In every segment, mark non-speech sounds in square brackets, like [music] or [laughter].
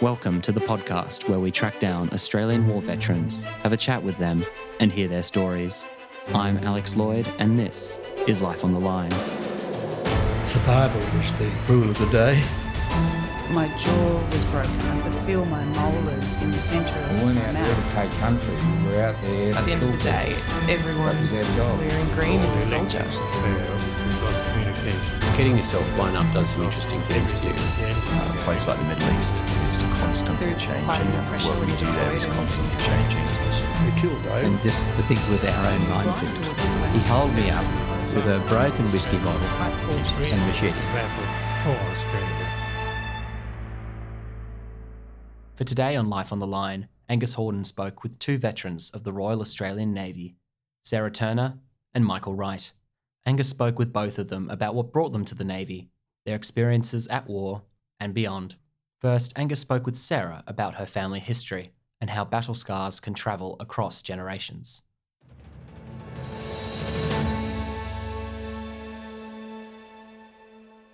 Welcome to the podcast where we track down Australian war veterans, have a chat with them, and hear their stories. I'm Alex Lloyd, and this is Life on the Line. Survival was the rule of the day. My jaw was broken. I could feel my molars in the centre of We my weren't out there to take country. We were out there At the end of the day, everyone That was our job. wearing green is a soldier. We've lost communication. Getting yourself blown up does some interesting things to you. a place like the Middle East is constantly There's changing. quite enough What we do there is constantly changing. We killed Dave. and just to think was our own minefield. He held me up with a broken whiskey bottle and machete. For For today on Life on the Line, Angus Horden spoke with two veterans of the Royal Australian Navy, Sarah Turner and Michael Wright. Angus spoke with both of them about what brought them to the Navy, their experiences at war, and beyond. First, Angus spoke with Sarah about her family history and how battle scars can travel across generations.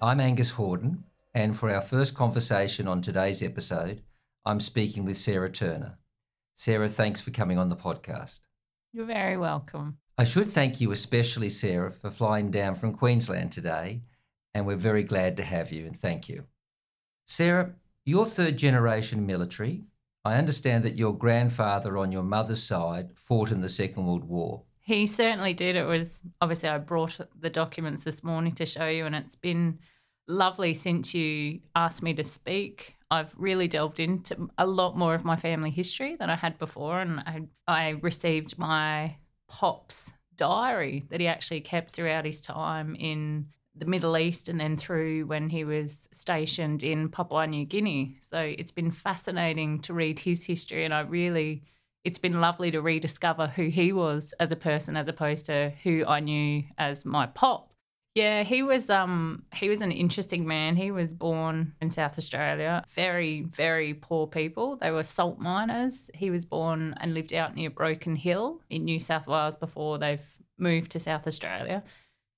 I'm Angus Horden, and for our first conversation on today's episode, I'm speaking with Sarah Turner. Sarah, thanks for coming on the podcast. You're very welcome. I should thank you especially, Sarah, for flying down from Queensland today, and we're very glad to have you, and thank you. Sarah, you're third generation military. I understand that your grandfather on your mother's side fought in the Second World War. He certainly did. It was obviously I brought the documents this morning to show you, and it's been lovely since you asked me to speak. I've really delved into a lot more of my family history than I had before, and I, I received my pop's diary that he actually kept throughout his time in the Middle East and then through when he was stationed in Papua New Guinea. So it's been fascinating to read his history, and I really it's been lovely to rediscover who he was as a person as opposed to who I knew as my pop. Yeah, he was um he was an interesting man. He was born in South Australia. Very, very poor people. They were salt miners. He was born and lived out near Broken Hill in New South Wales before they've moved to South Australia.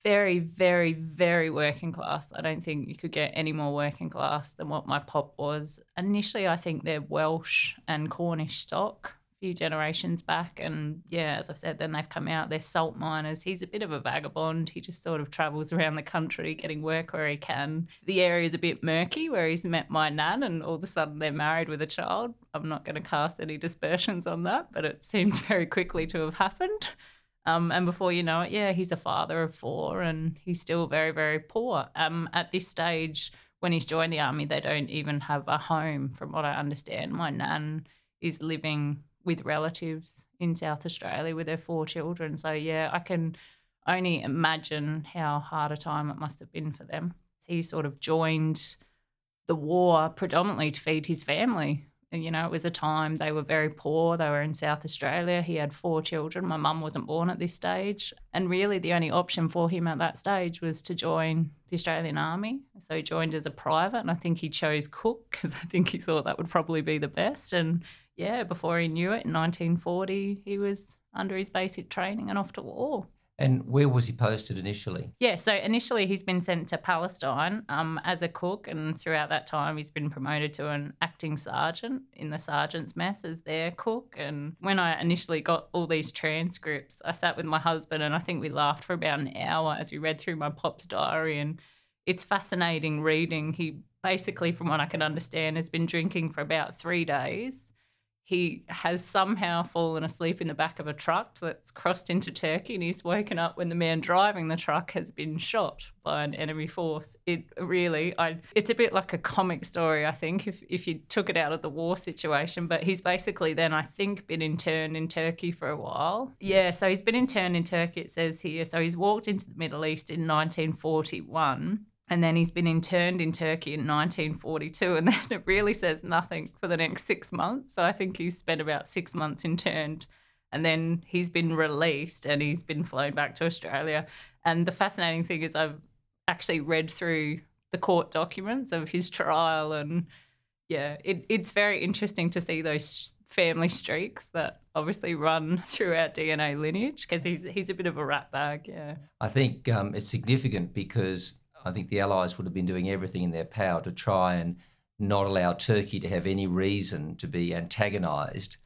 Very, very, very working class. I don't think you could get any more working class than what my pop was. Initially, I think they're Welsh and Cornish stock few generations back. And yeah, as I've said, then they've come out. They're salt miners. He's a bit of a vagabond. He just sort of travels around the country getting work where he can. The area's a bit murky where he's met my nan and all of a sudden they're married with a child. I'm not going to cast any dispersions on that, but it seems [laughs] very quickly to have happened. Um, and before you know it, yeah, he's a father of four and he's still very, very poor. Um, at this stage, when he's joined the army, they don't even have a home, from what I understand. My nan is living with relatives in South Australia with their four children. So yeah, I can only imagine how hard a time it must have been for them. He sort of joined the war predominantly to feed his family. And, you know, it was a time they were very poor. They were in South Australia. He had four children. My mum wasn't born at this stage. And really, the only option for him at that stage was to join the Australian Army. So he joined as a private. And I think he chose cook because I think he thought that would probably be the best. And yeah, before he knew it, in 1940, he was under his basic training and off to war. And where was he posted initially? Yeah, so initially he's been sent to Palestine um, as a cook, and throughout that time he's been promoted to an acting sergeant in the sergeant's mess as their cook. And when I initially got all these transcripts, I sat with my husband and I think we laughed for about an hour as we read through my pop's diary. And it's fascinating reading. He basically, from what I can understand, has been drinking for about three days he has somehow fallen asleep in the back of a truck that's crossed into Turkey and he's woken up when the man driving the truck has been shot by an enemy force. It really I it's a bit like a comic story, I think, if if you took it out of the war situation. But he's basically then I think been interned in Turkey for a while. Yeah, so he's been interned in Turkey, it says here. So he's walked into the Middle East in 1941 and then he's been interned in Turkey in 1942, and [laughs] then it really says nothing for the next six months. So I think he's spent about six months interned, and then he's been released and he's been flown back to Australia. And the fascinating thing is, I've actually read through the court documents of his trial, and yeah, it, it's very interesting to see those family streaks that obviously run through our DNA lineage because he's he's a bit of a rat bag. Yeah. I think um, it's significant because I think the Allies would have been doing everything in their power to try and not allow Turkey to have any reason to be antagonised,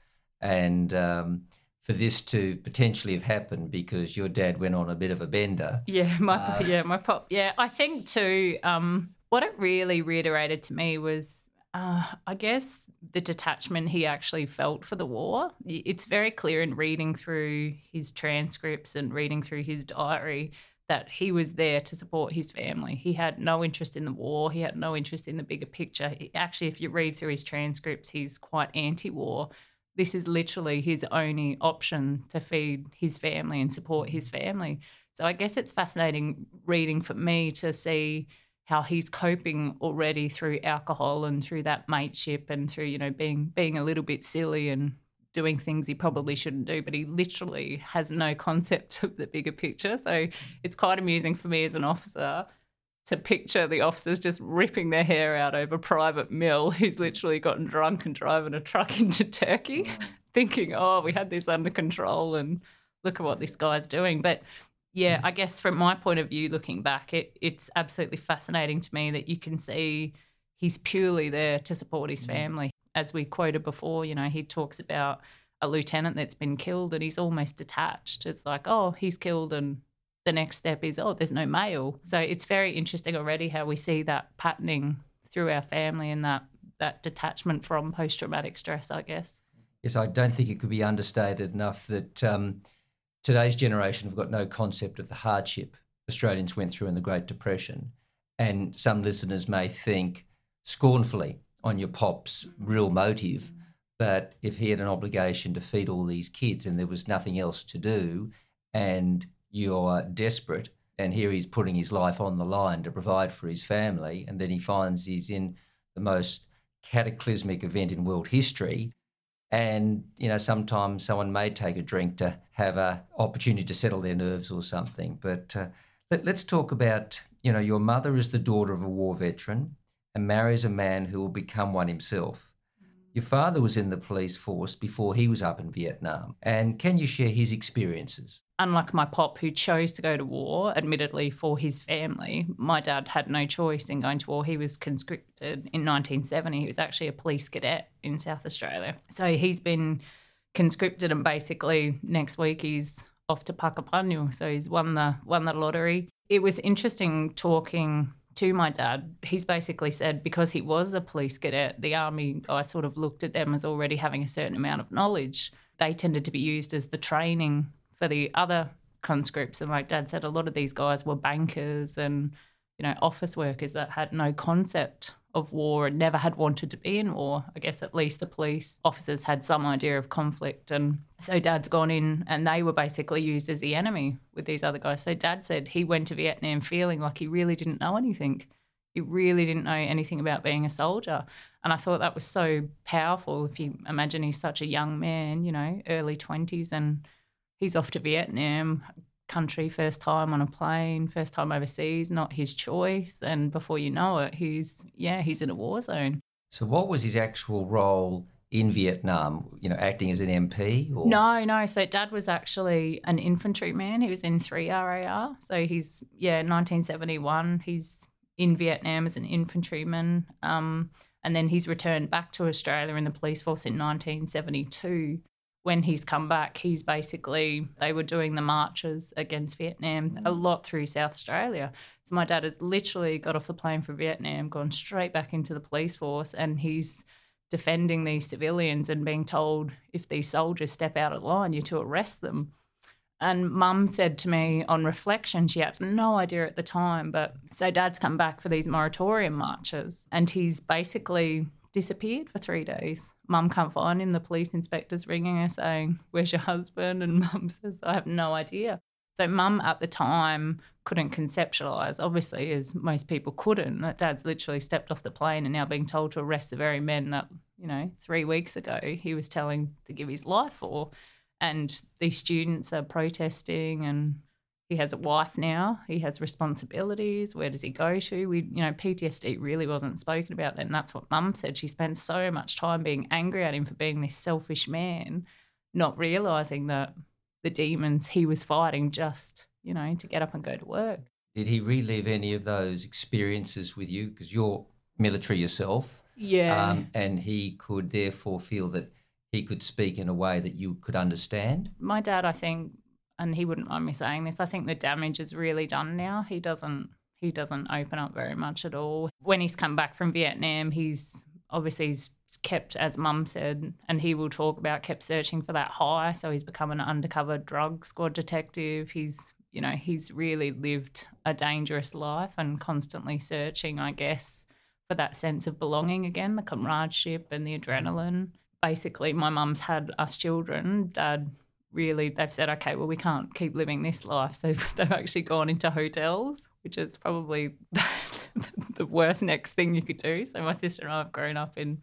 and um, for this to potentially have happened because your dad went on a bit of a bender. Yeah, my uh, yeah, my pop. Yeah, I think too. Um, what it really reiterated to me was, uh, I guess, the detachment he actually felt for the war. It's very clear in reading through his transcripts and reading through his diary that he was there to support his family. He had no interest in the war. He had no interest in the bigger picture. Actually, if you read through his transcripts, he's quite anti war. This is literally his only option to feed his family and support his family. So I guess it's fascinating reading for me to see how he's coping already through alcohol and through that mateship and through you know being being a little bit silly and doing things he probably shouldn't do but he literally has no concept [laughs] of the bigger picture. So it's quite amusing for me as an officer to picture the officers just ripping their hair out over private mill who's literally gotten drunk and driving a truck [laughs] into turkey thinking oh we had this under control and look at what this guy's doing. But yeah, I guess from my point of view, looking back, it, it's absolutely fascinating to me that you can see he's purely there to support his mm. family. As we quoted before, you know, he talks about a lieutenant that's been killed and he's almost detached. It's like, oh, he's killed, and the next step is, oh, there's no mail. So it's very interesting already how we see that patterning through our family and that that detachment from post traumatic stress, I guess. Yes, I don't think it could be understated enough that. Um, today's generation have got no concept of the hardship Australians went through in the Great Depression. And some listeners may think scornfully on your pop's real motive, but if he had an obligation to feed all these kids and there was nothing else to do, and you're desperate, and here he's putting his life on the line to provide for his family, and then he finds he's in the most cataclysmic event in world history, and you know sometimes someone may take a drink to have a opportunity to settle their nerves or something. But uh, let, let's talk about you know your mother is the daughter of a war veteran and marries a man who will become one himself your father was in the police force before he was up in Vietnam. And can you share his experiences? Unlike my pop, who chose to go to war, admittedly for his family, my dad had no choice in going to war. He was conscripted in 1970. He was actually a police cadet in South Australia. So he's been conscripted, and basically next week he's off to Puckapunyal. So he's won the won the lottery. It was interesting talking to my dad, he's basically said because he was a police cadet, the army, I sort of looked at them as already having a certain amount of knowledge. They tended to be used as the training for the other conscripts. And like dad said, a lot of these guys were bankers and, you know, office workers that had no concept of war and never had wanted to be in war. I guess at least the police officers had some idea of conflict. And so dad's gone in and they were basically used as the enemy with these other guys. So dad said he went to Vietnam feeling like he really didn't know anything. He really didn't know anything about being a soldier. And I thought that was so powerful. If you imagine he's such a young man, you know, early 20s, and he's off to Vietnam, country, first time on a plane, first time overseas, not his choice. And before you know it, he's, yeah, he's in a war zone. So, what was his actual role in Vietnam? You know, acting as an MP? Or? No, no. So, dad was actually an infantryman. He was in 3 RAR. So, he's, yeah, 1971. He's in Vietnam as an infantryman. Um, and then he's returned back to Australia in the police force in 1972 when he's come back, he's basically, they were doing the marches against Vietnam a mm. lot through South Australia. So my dad has literally got off the plane from Vietnam, gone straight back into the police force, and he's defending these civilians and being told if these soldiers step out of line, you're to arrest them. And mum said to me on reflection, she had no idea at the time, but so dad's come back for these moratorium marches and he's basically disappeared for three days. Mum can't find him. The police inspector's ringing her saying, Where's your husband? And mum [laughs] says, I have no idea. So mum at the time couldn't conceptualise, obviously, as most people couldn't, that dad's literally stepped off the plane and now being told to arrest the very men that, you know, three weeks ago he was telling to give his life for. And these students are protesting and he has a wife now. He has responsibilities. Where does he go to? We, you know, PTSD really wasn't spoken about and That's what Mum said. She spent so much time being angry at him for being this selfish man, not realizing that the demons he was fighting just, you know, to get up and go to work. Did he relive any of those experiences with you? Because you're military yourself. Yeah. Um, and he could therefore feel that he could speak in a way that you could understand. My dad, I think, and he wouldn't mind me saying this, I think the damage is really done now. He doesn't he doesn't open up very much at all. When he's come back from Vietnam, he's obviously he's kept, as mum said, and he will talk about, kept searching for that high. So he's become an undercover drug squad detective. He's, you know, he's really lived a dangerous life and constantly searching, I guess, for that sense of belonging again, the comradeship and the adrenaline. Basically, my mum's had us children. Dad really they've said okay well we can't keep living this life. So [laughs] they've actually gone into hotels which is probably [laughs] the worst next thing you could do. So my sister and i have grown up in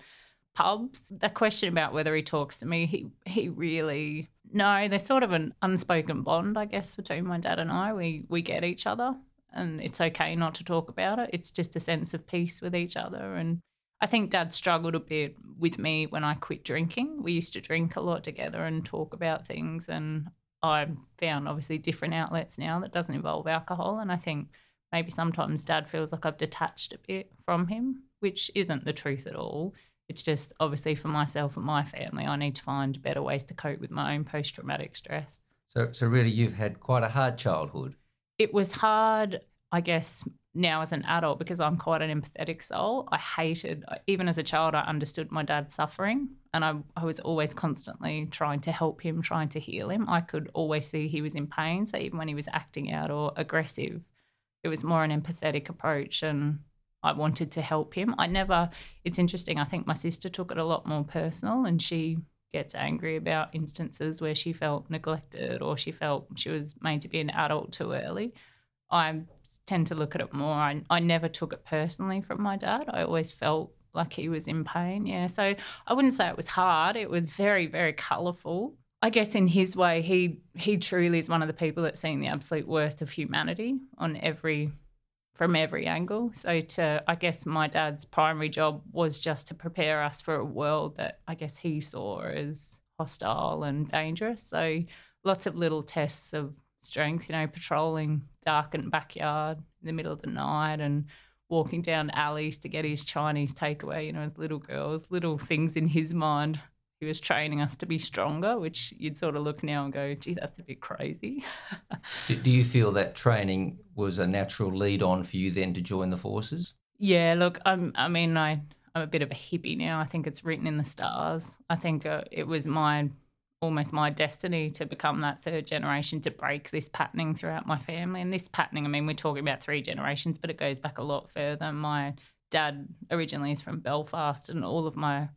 pubs. The question about whether he talks to me he he really no there's sort of an unspoken bond i guess between my dad and i. We we get each other and it's okay not to talk about it. It's just a sense of peace with each other and I think dad struggled a bit with me when I quit drinking. We used to drink a lot together and talk about things. And I found obviously different outlets now that doesn't involve alcohol. And I think maybe sometimes dad feels like I've detached a bit from him, which isn't the truth at all. It's just obviously for myself and my family, I need to find better ways to cope with my own post traumatic stress. So, so really, you've had quite a hard childhood. It was hard, I guess, now as an adult because I'm quite an empathetic soul. I hated, even as a child, I understood my dad's suffering and I, I was always constantly trying to help him, trying to heal him. I could always see he was in pain. So even when he was acting out or aggressive, it was more an empathetic approach and I wanted to help him. I never, it's interesting, I think my sister took it a lot more personal and she gets angry about instances where she felt neglected or she felt she was made to be an adult too early. I tend to look at it more. I, I never took it personally from my dad. I always felt like he was in pain. Yeah. So I wouldn't say it was hard. It was very, very colourful. I guess in his way, he he truly is one of the people that's seen the absolute worst of humanity on every from every angle. So to I guess my dad's primary job was just to prepare us for a world that I guess he saw as hostile and dangerous. So lots of little tests of strength, you know, patrolling darkened backyard in the middle of the night and walking down alleys to get his Chinese takeaway, you know, as little girls, little things in his mind. He was training us to be stronger, which you'd sort of look now and go, gee, that's a bit crazy. [laughs] Do you feel that training was a natural lead on for you then to join the forces? Yeah, look, I'm, I mean, I, I'm a bit of a hippie now. I think it's written in the stars. I think uh, it was my almost my destiny to become that third generation to break this patterning throughout my family. And this patterning, I mean, we're talking about three generations, but it goes back a lot further. My dad originally is from Belfast, and all of my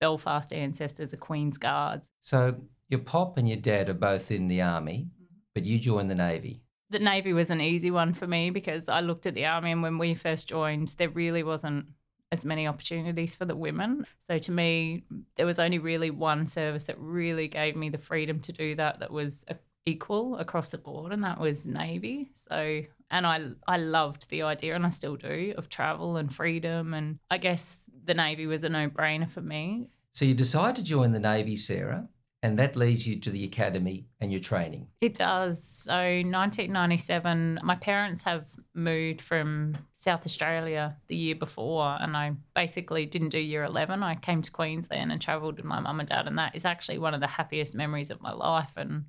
Belfast ancestors are Queen's Guards. So your pop and your dad are both in the army, mm-hmm. but you joined the Navy. The Navy was an easy one for me because I looked at the army, and when we first joined, there really wasn't as many opportunities for the women. So to me, there was only really one service that really gave me the freedom to do that that was equal across the board and that was navy. So and i i loved the idea and i still do of travel and freedom. And i guess the navy was a no-brainer for me. So you decide to join the navy sarah and that leads you to the academy and your training. It does. So 1997 my parents have moved from South Australia the year before, and I basically didn't do year 11. I came to Queensland and travelled with my mum and dad, and that is actually one of the happiest memories of my life. And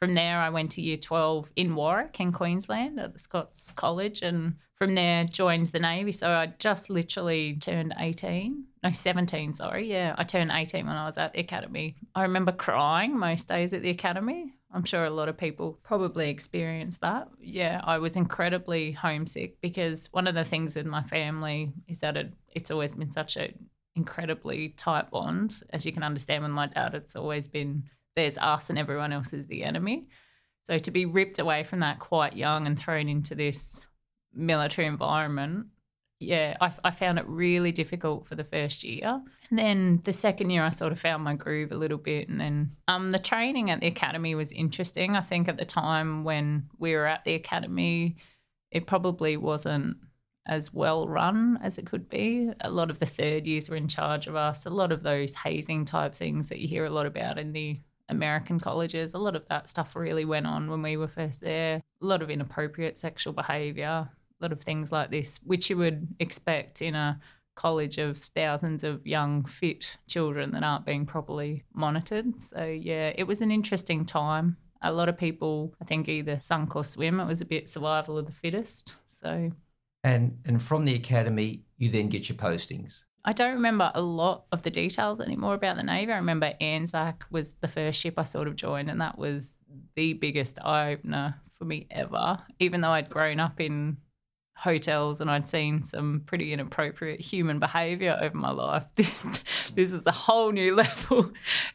from there, I went to year 12 in Warwick in Queensland at the Scots College, and from there joined the Navy. So I just literally turned 18. No, 17, sorry. Yeah, I turned 18 when I was at the academy. I remember crying most days at the academy. I'm sure a lot of people probably experienced that. Yeah, I was incredibly homesick because one of the things with my family is that it, it's always been such an incredibly tight bond. As you can understand with my dad, it's always been there's us and everyone else is the enemy. So to be ripped away from that quite young and thrown into this military environment, yeah, I, I found it really difficult for the first year. Then the second year, I sort of found my groove a little bit. And then um, the training at the academy was interesting. I think at the time when we were at the academy, it probably wasn't as well run as it could be. A lot of the third years were in charge of us. A lot of those hazing type things that you hear a lot about in the American colleges, a lot of that stuff really went on when we were first there. A lot of inappropriate sexual behaviour, a lot of things like this, which you would expect in a college of thousands of young, fit children that aren't being properly monitored. So, yeah, it was an interesting time. A lot of people, I think, either sunk or swim. It was a bit survival of the fittest. So, And and from the academy, you then get your postings. I don't remember a lot of the details anymore about the Navy. I remember Anzac was the first ship I sort of joined, and that was the biggest eye opener for me ever. Even though I'd grown up in hotels and I'd seen some pretty inappropriate human behaviour over my life, [laughs] this, this is a whole new [laughs] level,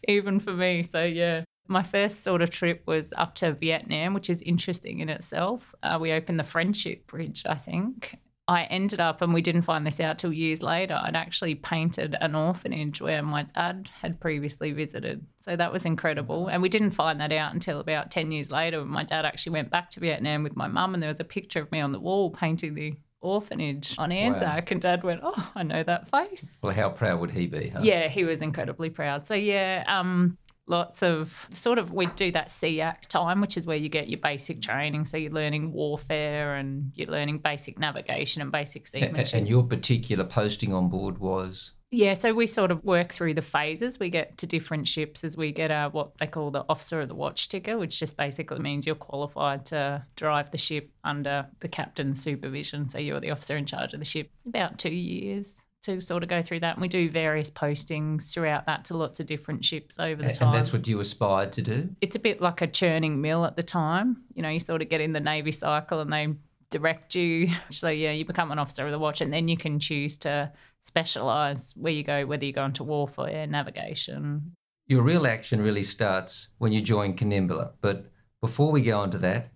even for me. So, yeah. My first sort of trip was up to Vietnam, which is interesting in itself. Uh, we opened the Friendship Bridge, I think, I ended up, and we didn't find this out till years later, I'd actually painted an orphanage where my dad had previously visited. So that was incredible. And we didn't find that out until about 10 years later when my dad actually went back to Vietnam with my mum, and there was a picture of me on the wall painting the orphanage on Anzac. And dad went, Oh, I know that face. Well, how proud would he be? Huh? Yeah, he was incredibly proud. So, yeah, um, lots of sort of we do that SEAC time, which is where you get your basic training. So you're learning warfare and you're learning basic navigation and basic seamanship. And your particular posting on board was Yeah, so we sort of work through the phases. We get to different ships as we get our what they call the officer of the watch ticker, which just basically means you're qualified to drive the ship under the captain's supervision. So you're the officer in charge of the ship. About two years to sort of go through that. And we do various postings throughout that to lots of different ships over the and time. And that's what you aspired to do. it's a bit like a churning mill at the time. You know, you sort of get in the Navy cycle and they direct you. [laughs] So, yeah, you become an officer of the watch and then you can choose to specialise where you go, whether you go into warfare, navigation. Your real action really starts when you join Kanimbla. But before we go on to that,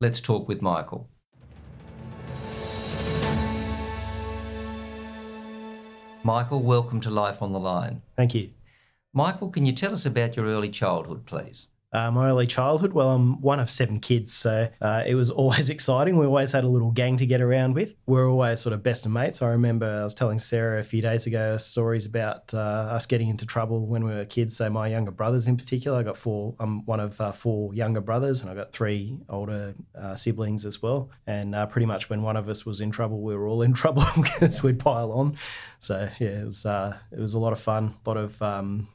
let's talk with Michael. Michael, welcome to Life on the Line. Thank you. Michael, can you tell us about your early childhood, please? Uh, my early childhood, well, I'm one of seven kids, so uh, it was always [laughs] exciting. We always had a little gang to get around with. We are always sort of best of mates. I remember I was telling Sarah a few days ago stories about uh, us getting into trouble when we were kids. So my younger brothers, in particular, I got four. I'm one of uh, four younger brothers, and I got three older uh, siblings as well. And uh, pretty much when one of us was in trouble, we were all in [laughs] trouble because we'd pile on. So yeah, it was it was a lot of fun, a lot of um,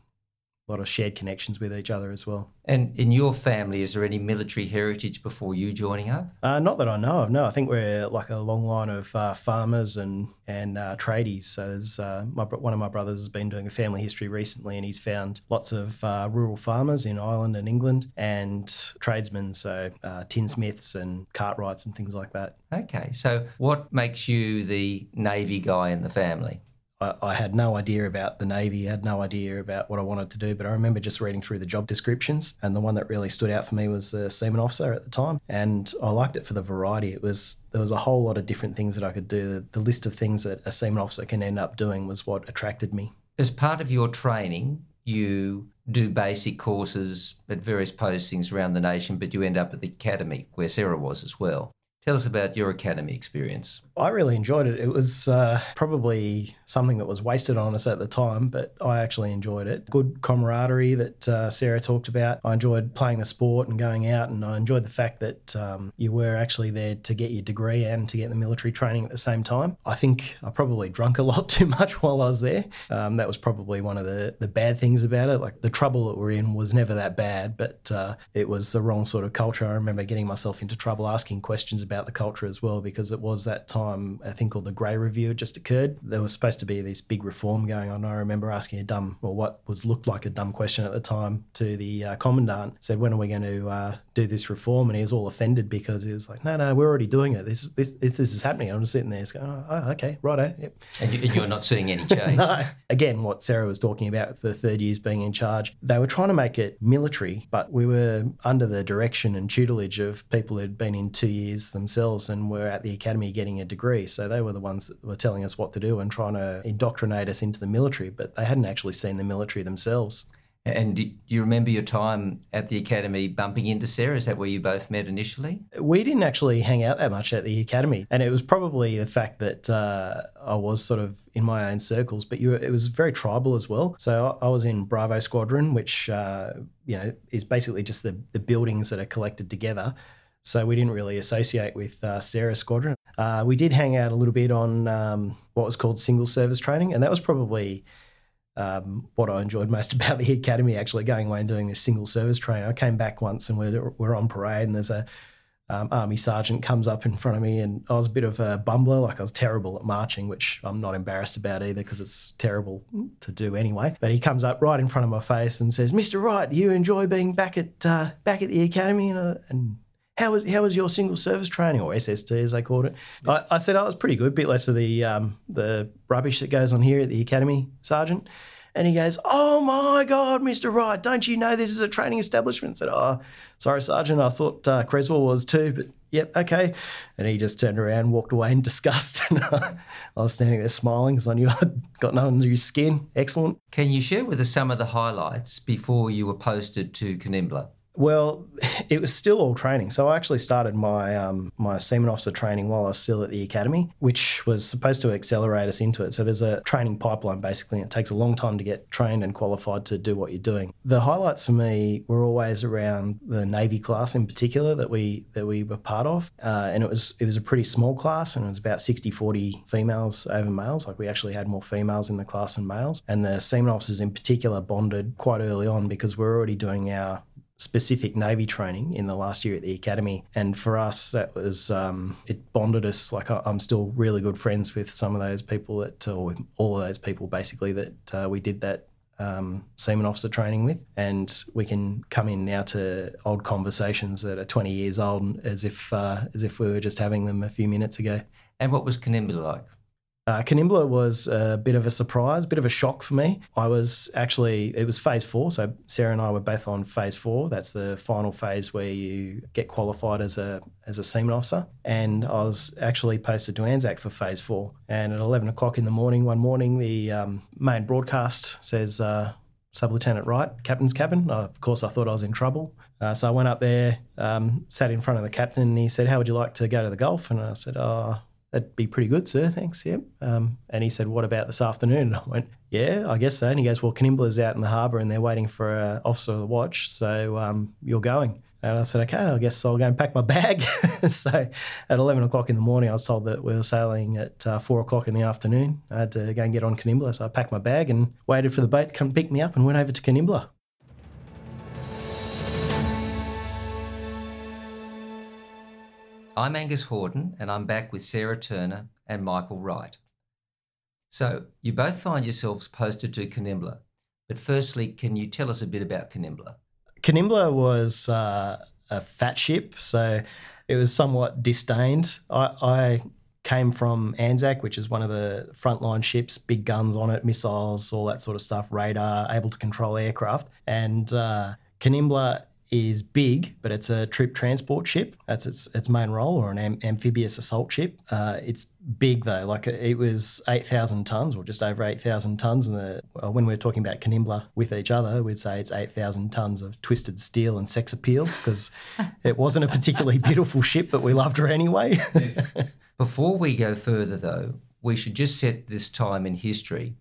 lot of shared connections with each other as well. And in your family, is there any military heritage before you joining up? Uh, not that I know of. No, I think we're like a long line of uh, farmers and and uh, tradies. So there's uh, my one of my brothers has been doing a family history recently, and he's found lots of uh, rural farmers in Ireland and England, and tradesmen, so uh, tinsmiths and cartwrights and things like that. Okay, so what makes you the Navy guy in the family? I, I had no idea about the Navy, had no idea about what I wanted to do, but I remember just reading through the job descriptions, and the one that really stood out for me was the seaman officer at the time, and I liked it for the variety. It was there was a whole lot of different things that I could do. The, the list of things that a seaman officer can end up doing was what attracted me. As part of your training, you do basic courses at various postings around the nation, but you end up at the academy where Sarah was as well. Tell us about your academy experience. I really enjoyed it. It was uh, probably something that was wasted on us at the time, but I actually enjoyed it. Good camaraderie that uh, Sarah talked about. I enjoyed playing the sport and going out, and I enjoyed the fact that um, you were actually there to get your degree and to get the military training at the same time. I think I probably drunk a lot [laughs] too much while I was there. Um, that was probably one of the, the bad things about it. Like the trouble that we're in was never that bad, but uh, it was the wrong sort of culture. I remember getting myself into trouble asking questions about the culture as well because it was that time, I think, called the Grey Review had just occurred. There was supposed to be this big reform going on. I remember asking a dumb, or what was looked like a dumb question at the time to the uh, commandant. Said, "When are we going to uh, do this reform?" And he was all offended because he was like, "No, no, we're already doing it. This, this, this, this is happening." I'm just sitting there, going, "Oh, oh okay, righto, yep." And, you, and you're not seeing any [laughs] change. No. Again, what Sarah was talking about, the third years being in charge, they were trying to make it military, but we were under the direction and tutelage of people who'd been in two years themselves and were at the academy getting a degree. So they were the ones that were telling us what to do and trying to indoctrinate us into the military, but they hadn't actually seen the military themselves. And do you remember your time at the academy bumping into Sarah? Is that where you both met initially? We didn't actually hang out that much at the academy, and it was probably the fact that uh, I was sort of in my own circles. But you, it was very tribal as well. So I was in Bravo Squadron, which uh, you know is basically just the the buildings that are collected together. So we didn't really associate with uh, Sarah's squadron. Uh, we did hang out a little bit on um, what was called single service training, and that was probably um, what I enjoyed [laughs] most about the academy. Actually, going away and doing this single service training. I came back once and we're, we're on parade, and there's a um, army sergeant comes up in front of me, and I was a bit of a bumbler. Like I was terrible at marching, which I'm not embarrassed about either because it's terrible to do anyway. But he comes up right in front of my face and says, "Mr. Wright, you enjoy being back at uh, back at the academy?" And, uh, and how was how was your single service training or SST as they called it? I, I said, "Oh, it was pretty good. A bit less of the um, the rubbish that goes on here at the academy, sergeant." And he goes, Oh my God, Mr. Wright, don't you know this is a training establishment? I said, Oh, sorry, Sergeant. I thought uh, Creswell was too, but yep, okay. And he just turned around, walked away in disgust. [laughs] And I was standing there smiling because I knew I'd got no under his skin. Excellent. Can you share with us some of the highlights before you were posted to Kanimbla? Well, it was still all training. So I actually started my um, my seaman officer training while I was still at the academy, which was supposed to accelerate us into it. So there's a training pipeline basically. And it takes a long time to get trained and qualified to do what you're doing. The highlights for me were always around the Navy class in particular that we that we were part of, uh, and it was it was a pretty small class, and it was about 60-40 females over males. Like we actually had more females in the class than males, and the seaman officers in particular bonded quite early on because we're already doing our specific Navy training in the last year at the academy. And for us, that was, um, it bonded us. Like I'm still really good friends with some of those people that, or with all of those people basically that uh, we did that um, seaman officer training with, and we can come in now to old conversations that are 20 years old, as if uh, as if we were just having them a few minutes ago. And what was Kanimbla like? Uh, Kanimbla was a bit of a surprise, a bit of a shock for me. I was actually, it was phase four. So Sarah and I were both on phase four. That's the final phase where you get qualified as a as a seaman officer. And I was actually posted to Anzac for phase four. And at 11 o'clock in the morning, one morning, the um, main broadcast says, uh, Sub Lieutenant Wright, captain's cabin. Uh, of course, I thought I was in trouble. Uh, so I went up there, um, sat in front of the captain, and he said, How would you like to go to the Gulf? And I said, Oh, That'd be pretty good, sir. Thanks. Yep. Um, and he said, What about this afternoon? And I went, Yeah, I guess so. And he goes, Well, Kanimbla's out in the harbour and they're waiting for an officer of the watch. So um, you're going. And I said, Okay, I guess I'll go and pack my bag. [laughs] so at 11 o'clock in the morning, I was told that we were sailing at uh, 4 o'clock in the afternoon. I had to go and get on Kanimbla. So I packed my bag and waited for the boat to come pick me up and went over to Kanimbla. I'm Angus Horden, and I'm back with Sarah Turner and Michael Wright. So, you both find yourselves posted to Kanimbla, but firstly, can you tell us a bit about Kanimbla? Kanimbla was uh, a fat ship, so it was somewhat disdained. I, I, came from Anzac, which is one of the frontline ships, big guns on it, missiles, all that sort of stuff, radar, able to control aircraft. And uh, Kanimbla is big, but it's a troop transport ship. That's its its main role, or an am- amphibious assault ship. Uh, it's big though, like it was eight thousand tons, or just over eight thousand tons. And well, when we're talking about Kanimbla with each other, we'd say it's eight thousand tons of twisted steel and sex appeal because [laughs] it wasn't a particularly beautiful ship, but we loved her anyway. [laughs] Before we go further, though, we should just set this time in history.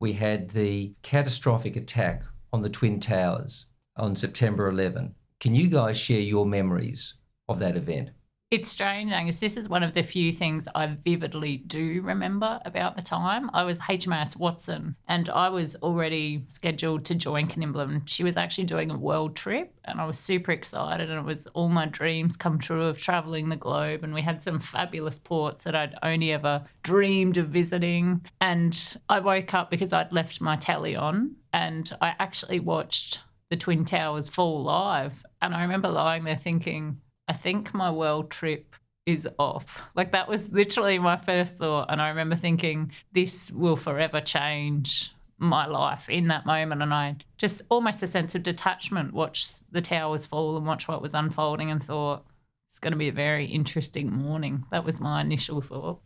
We had the catastrophic attack on the Twin Towers on September 11. Can you guys share your memories of that event? It's strange, Angus. This is one of the few things I vividly do remember about the time. I was HMAS Watson and I was already scheduled to join Kanimbla. She was actually doing a world trip and I was super excited and it was all my dreams come true of traveling the globe and we had some fabulous ports that I'd only ever dreamed of visiting. And I woke up because I'd left my telly on and I actually watched the Twin Towers fall live. And I remember lying there thinking, I think my world trip is off. Like that was literally my first thought. And I remember thinking, this will forever change my life in that moment. And I just almost a sense of detachment watched the towers fall and watch what was unfolding and thought, it's going to be a very interesting morning. That was my initial thought.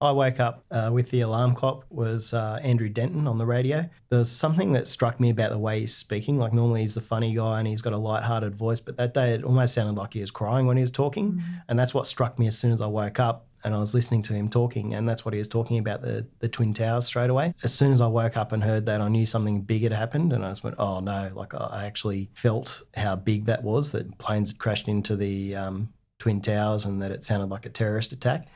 I woke up uh, with the alarm clock was uh, Andrew Denton on the radio. There's something that struck me about the way he's speaking. Like normally he's the funny guy and he's got a light-hearted voice, but that day it almost sounded like he was crying when he was talking, mm-hmm. and that's what struck me as soon as I woke up and I was listening to him talking, and that's what he was talking about the the twin towers straight away. As soon as I woke up and heard that, I knew something big had happened, and I just went, "Oh no!" Like I actually felt how big that was. That planes had crashed into the um, twin towers, and that it sounded like a terrorist attack.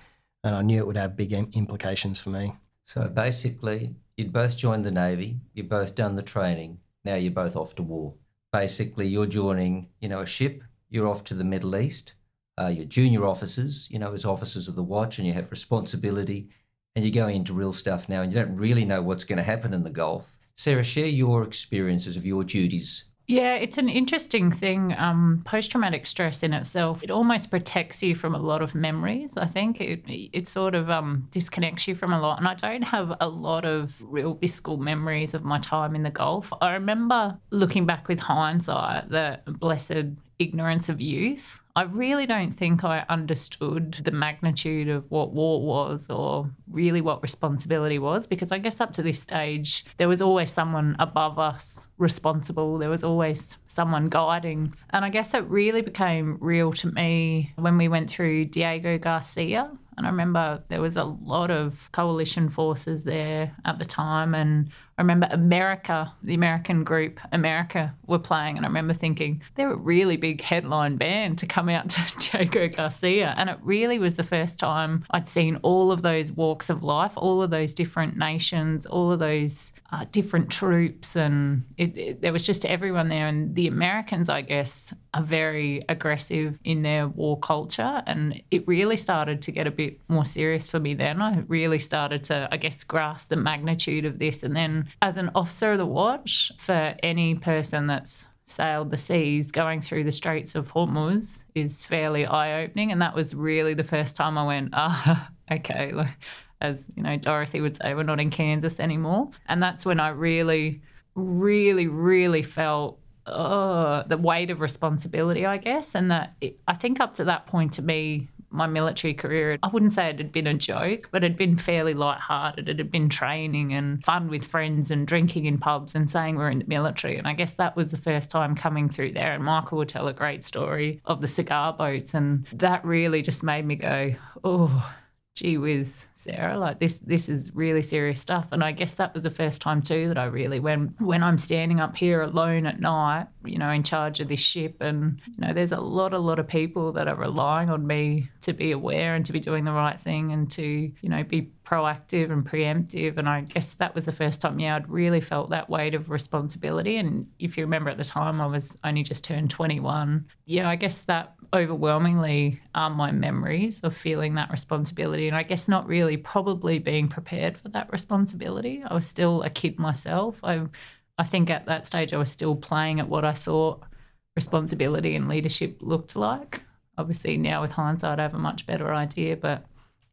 And I knew it would have big implications for me. So basically, you'd both joined the Navy, you've both done the training, now you're both off to war. Basically, you're joining, you know, a ship, you're off to the Middle East, uh, you're junior officers, you know, as officers of the watch, and you have responsibility, and you're going into real stuff now, and you don't really know what's going to happen in the Gulf. Sarah, share your experiences of your duties yeah, it's an interesting thing. Um, Post traumatic stress in itself, it almost protects you from a lot of memories. I think it, it sort of um, disconnects you from a lot. And I don't have a lot of real visceral memories of my time in the Gulf. I remember looking back with hindsight, the blessed ignorance of youth. I really don't think I understood the magnitude of what war was or really what responsibility was because I guess up to this stage, there was always someone above us responsible. There was always someone guiding. And I guess it really became real to me when we went through Diego Garcia. And I remember there was a lot of coalition forces there at the time. And I remember America, the American group, America were playing. And I remember thinking, they're a really big headline band to come out [laughs] to Diego Garcia. And it really was the first time I'd seen all of those walks of life, all of those different nations, all of those uh, different troops. And it, it, there was just everyone there. And the Americans, I guess, are very aggressive in their war culture. And it really started to get a bit more serious for me then. I really started to, I guess, grasp the magnitude of this. And then as an officer of the watch, for any person that's sailed the seas, going through the Straits of Hormuz is fairly eye opening. And that was really the first time I went, [laughs] ah, okay. As you know, Dorothy would say, we're not in Kansas anymore. And that's when I really, really, really felt oh, the weight of responsibility, I guess. And that it, I think up to that point to me, my military career, I wouldn't say it had been a joke, but it had been fairly light-hearted. It had been training and fun with friends and drinking in pubs and saying we're in the military. And I guess that was the first time coming through there. And Michael would tell a great story of the cigar boats. And that really just made me go, oh, gee whiz, Sarah, like this this is really serious stuff. And I guess that was the first time too that I really when when I'm standing up here alone at night, you know, in charge of this ship and you know, there's a lot, a lot of people that are relying on me to be aware and to be doing the right thing and to, you know, be proactive and preemptive. And I guess that was the first time, yeah, I'd really felt that weight of responsibility. And if you remember at the time, I was only just turned 21. Yeah, I guess that overwhelmingly are my memories of feeling that responsibility. And I guess not really probably being prepared for that responsibility. I was still a kid myself. I, I think at that stage, I was still playing at what I thought responsibility and leadership looked like. Obviously, now with hindsight, I have a much better idea, but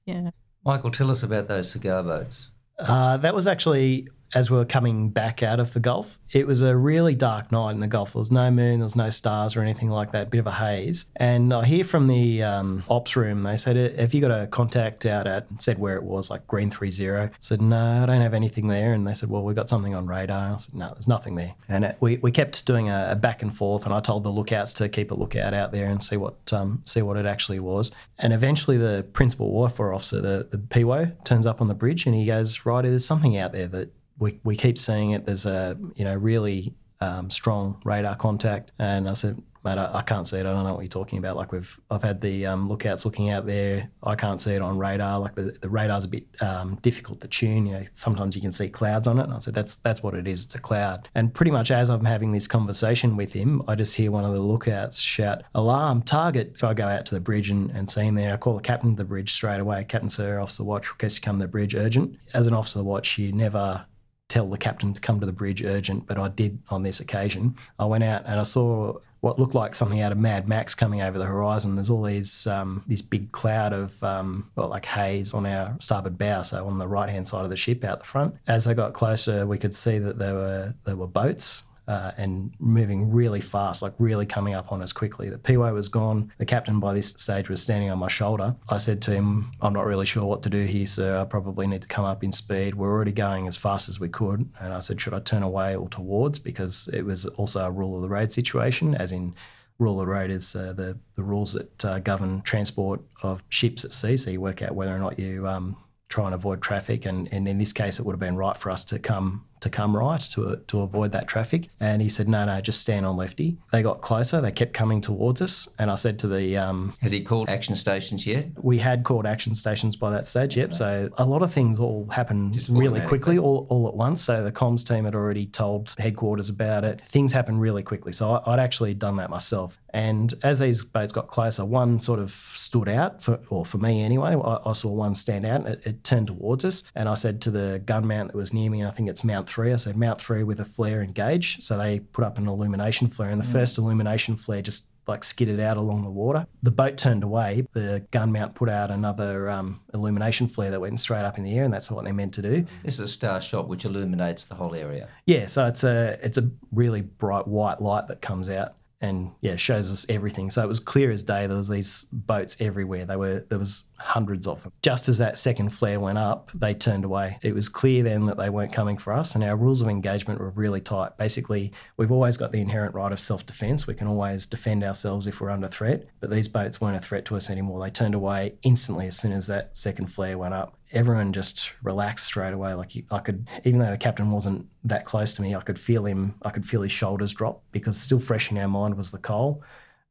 yeah. Michael, tell us about those cigar boats. Uh, that was actually as we were coming back out of the Gulf. It was a really dark night in the Gulf. There was no moon, there was no stars or anything like that, bit of a haze. And I hear from the um, ops room, they said, Have you got a contact out at, said where it was, like Green 30? I said, No, I don't have anything there. And they said, Well, we've got something on radar. I said, No, there's nothing there. And it, we, we kept doing a, a, back and forth, and I told the lookouts to keep a lookout out there and see what um, see what it actually was. And eventually, the principal warfare officer, the, the PWO, turns up on the bridge and he goes, Right, there's something out there that we, we keep seeing it. There's a you know really um, strong radar contact, and I said, mate, I, I, can't see it. I don't know what you're talking about. Like we've I've had the um, lookouts looking out there. I can't see it on radar. Like the, the radar's a bit um, difficult to tune. You know, sometimes you can see clouds on it. And I said that's that's what it is. It's a cloud. And pretty much as I'm having this conversation with him, I just hear one of the lookouts shout, "Alarm! Target!" I go out to the bridge and, and see him there. I call the captain of the bridge straight away. Captain Sir, Officer Watch, request to come to the bridge urgent. As an officer watch, you never tell the captain to come to the bridge urgent, but I did on this occasion. I went out and I saw what looked like something out of Mad Max coming over the horizon. There's all these um, this big cloud of um, well, like haze on our starboard bow, so on the right hand side of the ship out the front. As I got closer, we could see that there were there were boats uh, and moving really fast, like really coming up on us quickly. The PWO was gone. The captain by this stage was standing on my shoulder. I said to him, I'm not really sure what to do here, sir. I probably need to come up in speed. We're already going as fast as we could. And I said, should I turn away or towards? Because it was also a rule of the road situation, as in rule of the road is uh, the, the rules that uh, govern transport of ships at sea. So you work out whether or not you um, try and avoid traffic. And, and in this case, it would have been right for us to come to come right to to avoid that traffic. And he said, no, no, just stand on lefty. They got closer. They kept coming towards us. And I said to the um, Has he called action stations yet? we had called action stations by that stage. Yep. So a lot of things all happened Just really quickly, all, all at once. So the comms team had already told headquarters about it. Things happened really quickly. So I, I'd actually done that myself. And as these boats got closer, one sort of stood out for, or for me anyway. I, I saw one stand out, and it, it turned towards us. And I said to the gun mount that was near me, I think it's Mount Three. I said Mount Three with a flare engage. So they put up an illumination flare, and the first illumination flare just like skidded out along the water. The boat turned away. The gun mount put out another um, illumination flare that went straight up in the air, and that's what they meant to do. This is a star shot which illuminates the whole area. Yeah, so it's a it's a really bright white light that comes out and yeah shows us everything. So it was clear as day. There was these boats everywhere. They were there was hundreds of them. Just as that second flare went up, they turned away. It was clear then that they weren't coming for us, and our rules of engagement were really tight. Basically, we've always got the inherent right of self defence. We can always defend ourselves if we're under threat. But these boats weren't a threat to us anymore. They turned away instantly as soon as that second flare went up everyone just relaxed straight away. Like I could, even though the captain wasn't that close to me, I could feel him. I could feel his shoulders drop because still fresh in our mind was the Cole,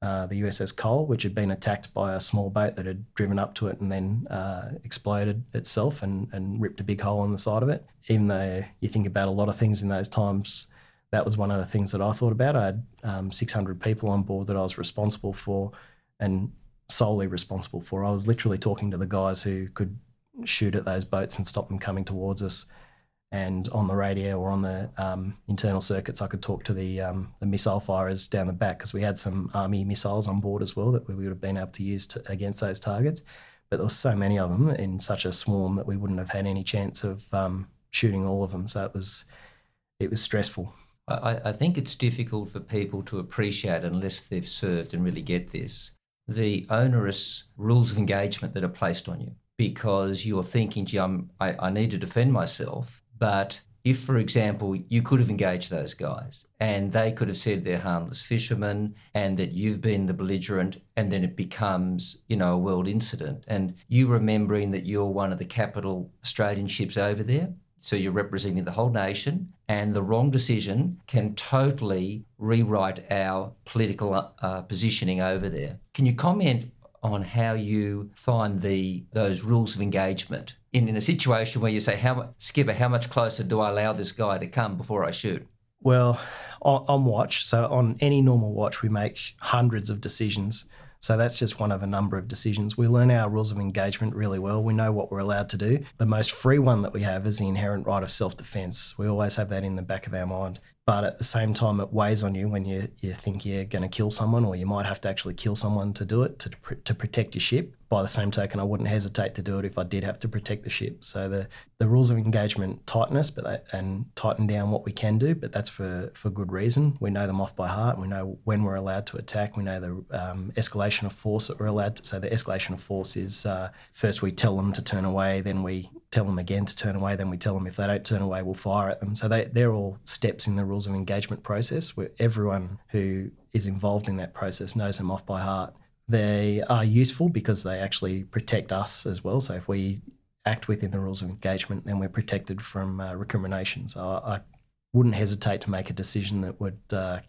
uh, the USS Cole, which had been attacked by a small boat that had driven up to it and then uh, exploded itself and, and ripped a big hole in the side of it. Even though you think about a lot of things in those times, that was one of the things that I thought about. I had um, 600 people on board that I was responsible for and solely responsible for. I was literally talking to the guys who could shoot at those boats and stop them coming towards us. And on the radio or on the um, internal circuits, I could talk to the um, the missile firers down the back because we had some army missiles on board as well that we would have been able to use to, against those targets. But there were so many of them in such a swarm that we wouldn't have had any chance of um, shooting all of them. So it was it was stressful. I, I think it's difficult for people to appreciate unless they've served and really get this the onerous rules of engagement that are placed on you because you're thinking, gee, I'm, I, I need to defend myself. But if, for example, you could have engaged those guys and they could have said they're harmless fishermen and that you've been the belligerent and then it becomes, you know, a world incident and you remembering that you're one of the capital Australian ships over there, so you're representing the whole nation, and the wrong decision can totally rewrite our political uh, positioning over there. Can you comment on how you find the those rules of engagement in, in a situation where you say, "How skipper? How much closer do I allow this guy to come before I shoot?" Well, on, on watch, so on any normal watch, we make hundreds of decisions. So that's just one of a number of decisions. We learn our rules of engagement really well. We know what we're allowed to do. The most free one that we have is the inherent right of self defense. We always have that in the back of our mind. But at the same time, it weighs on you when you, you think you're going to kill someone, or you might have to actually kill someone to do it to, to protect your ship. By the same token, I wouldn't hesitate to do it if I did have to protect the ship. So the, the rules of engagement tighten us, but and tighten down what we can do, but that's for, for good reason. We know them off by heart. We know when we're allowed to attack. We know the um, escalation of force that we're allowed to. So the escalation of force is uh, first we tell them to turn away, then we tell them again to turn away, then we tell them if they don't turn away, we'll fire at them. So they, they're all steps in the rules of engagement process where everyone who is involved in that process knows them off by heart. They are useful because they actually protect us as well. So if we act within the rules of engagement, then we're protected from uh, recrimination. So I, I wouldn't hesitate to make a decision that would uh,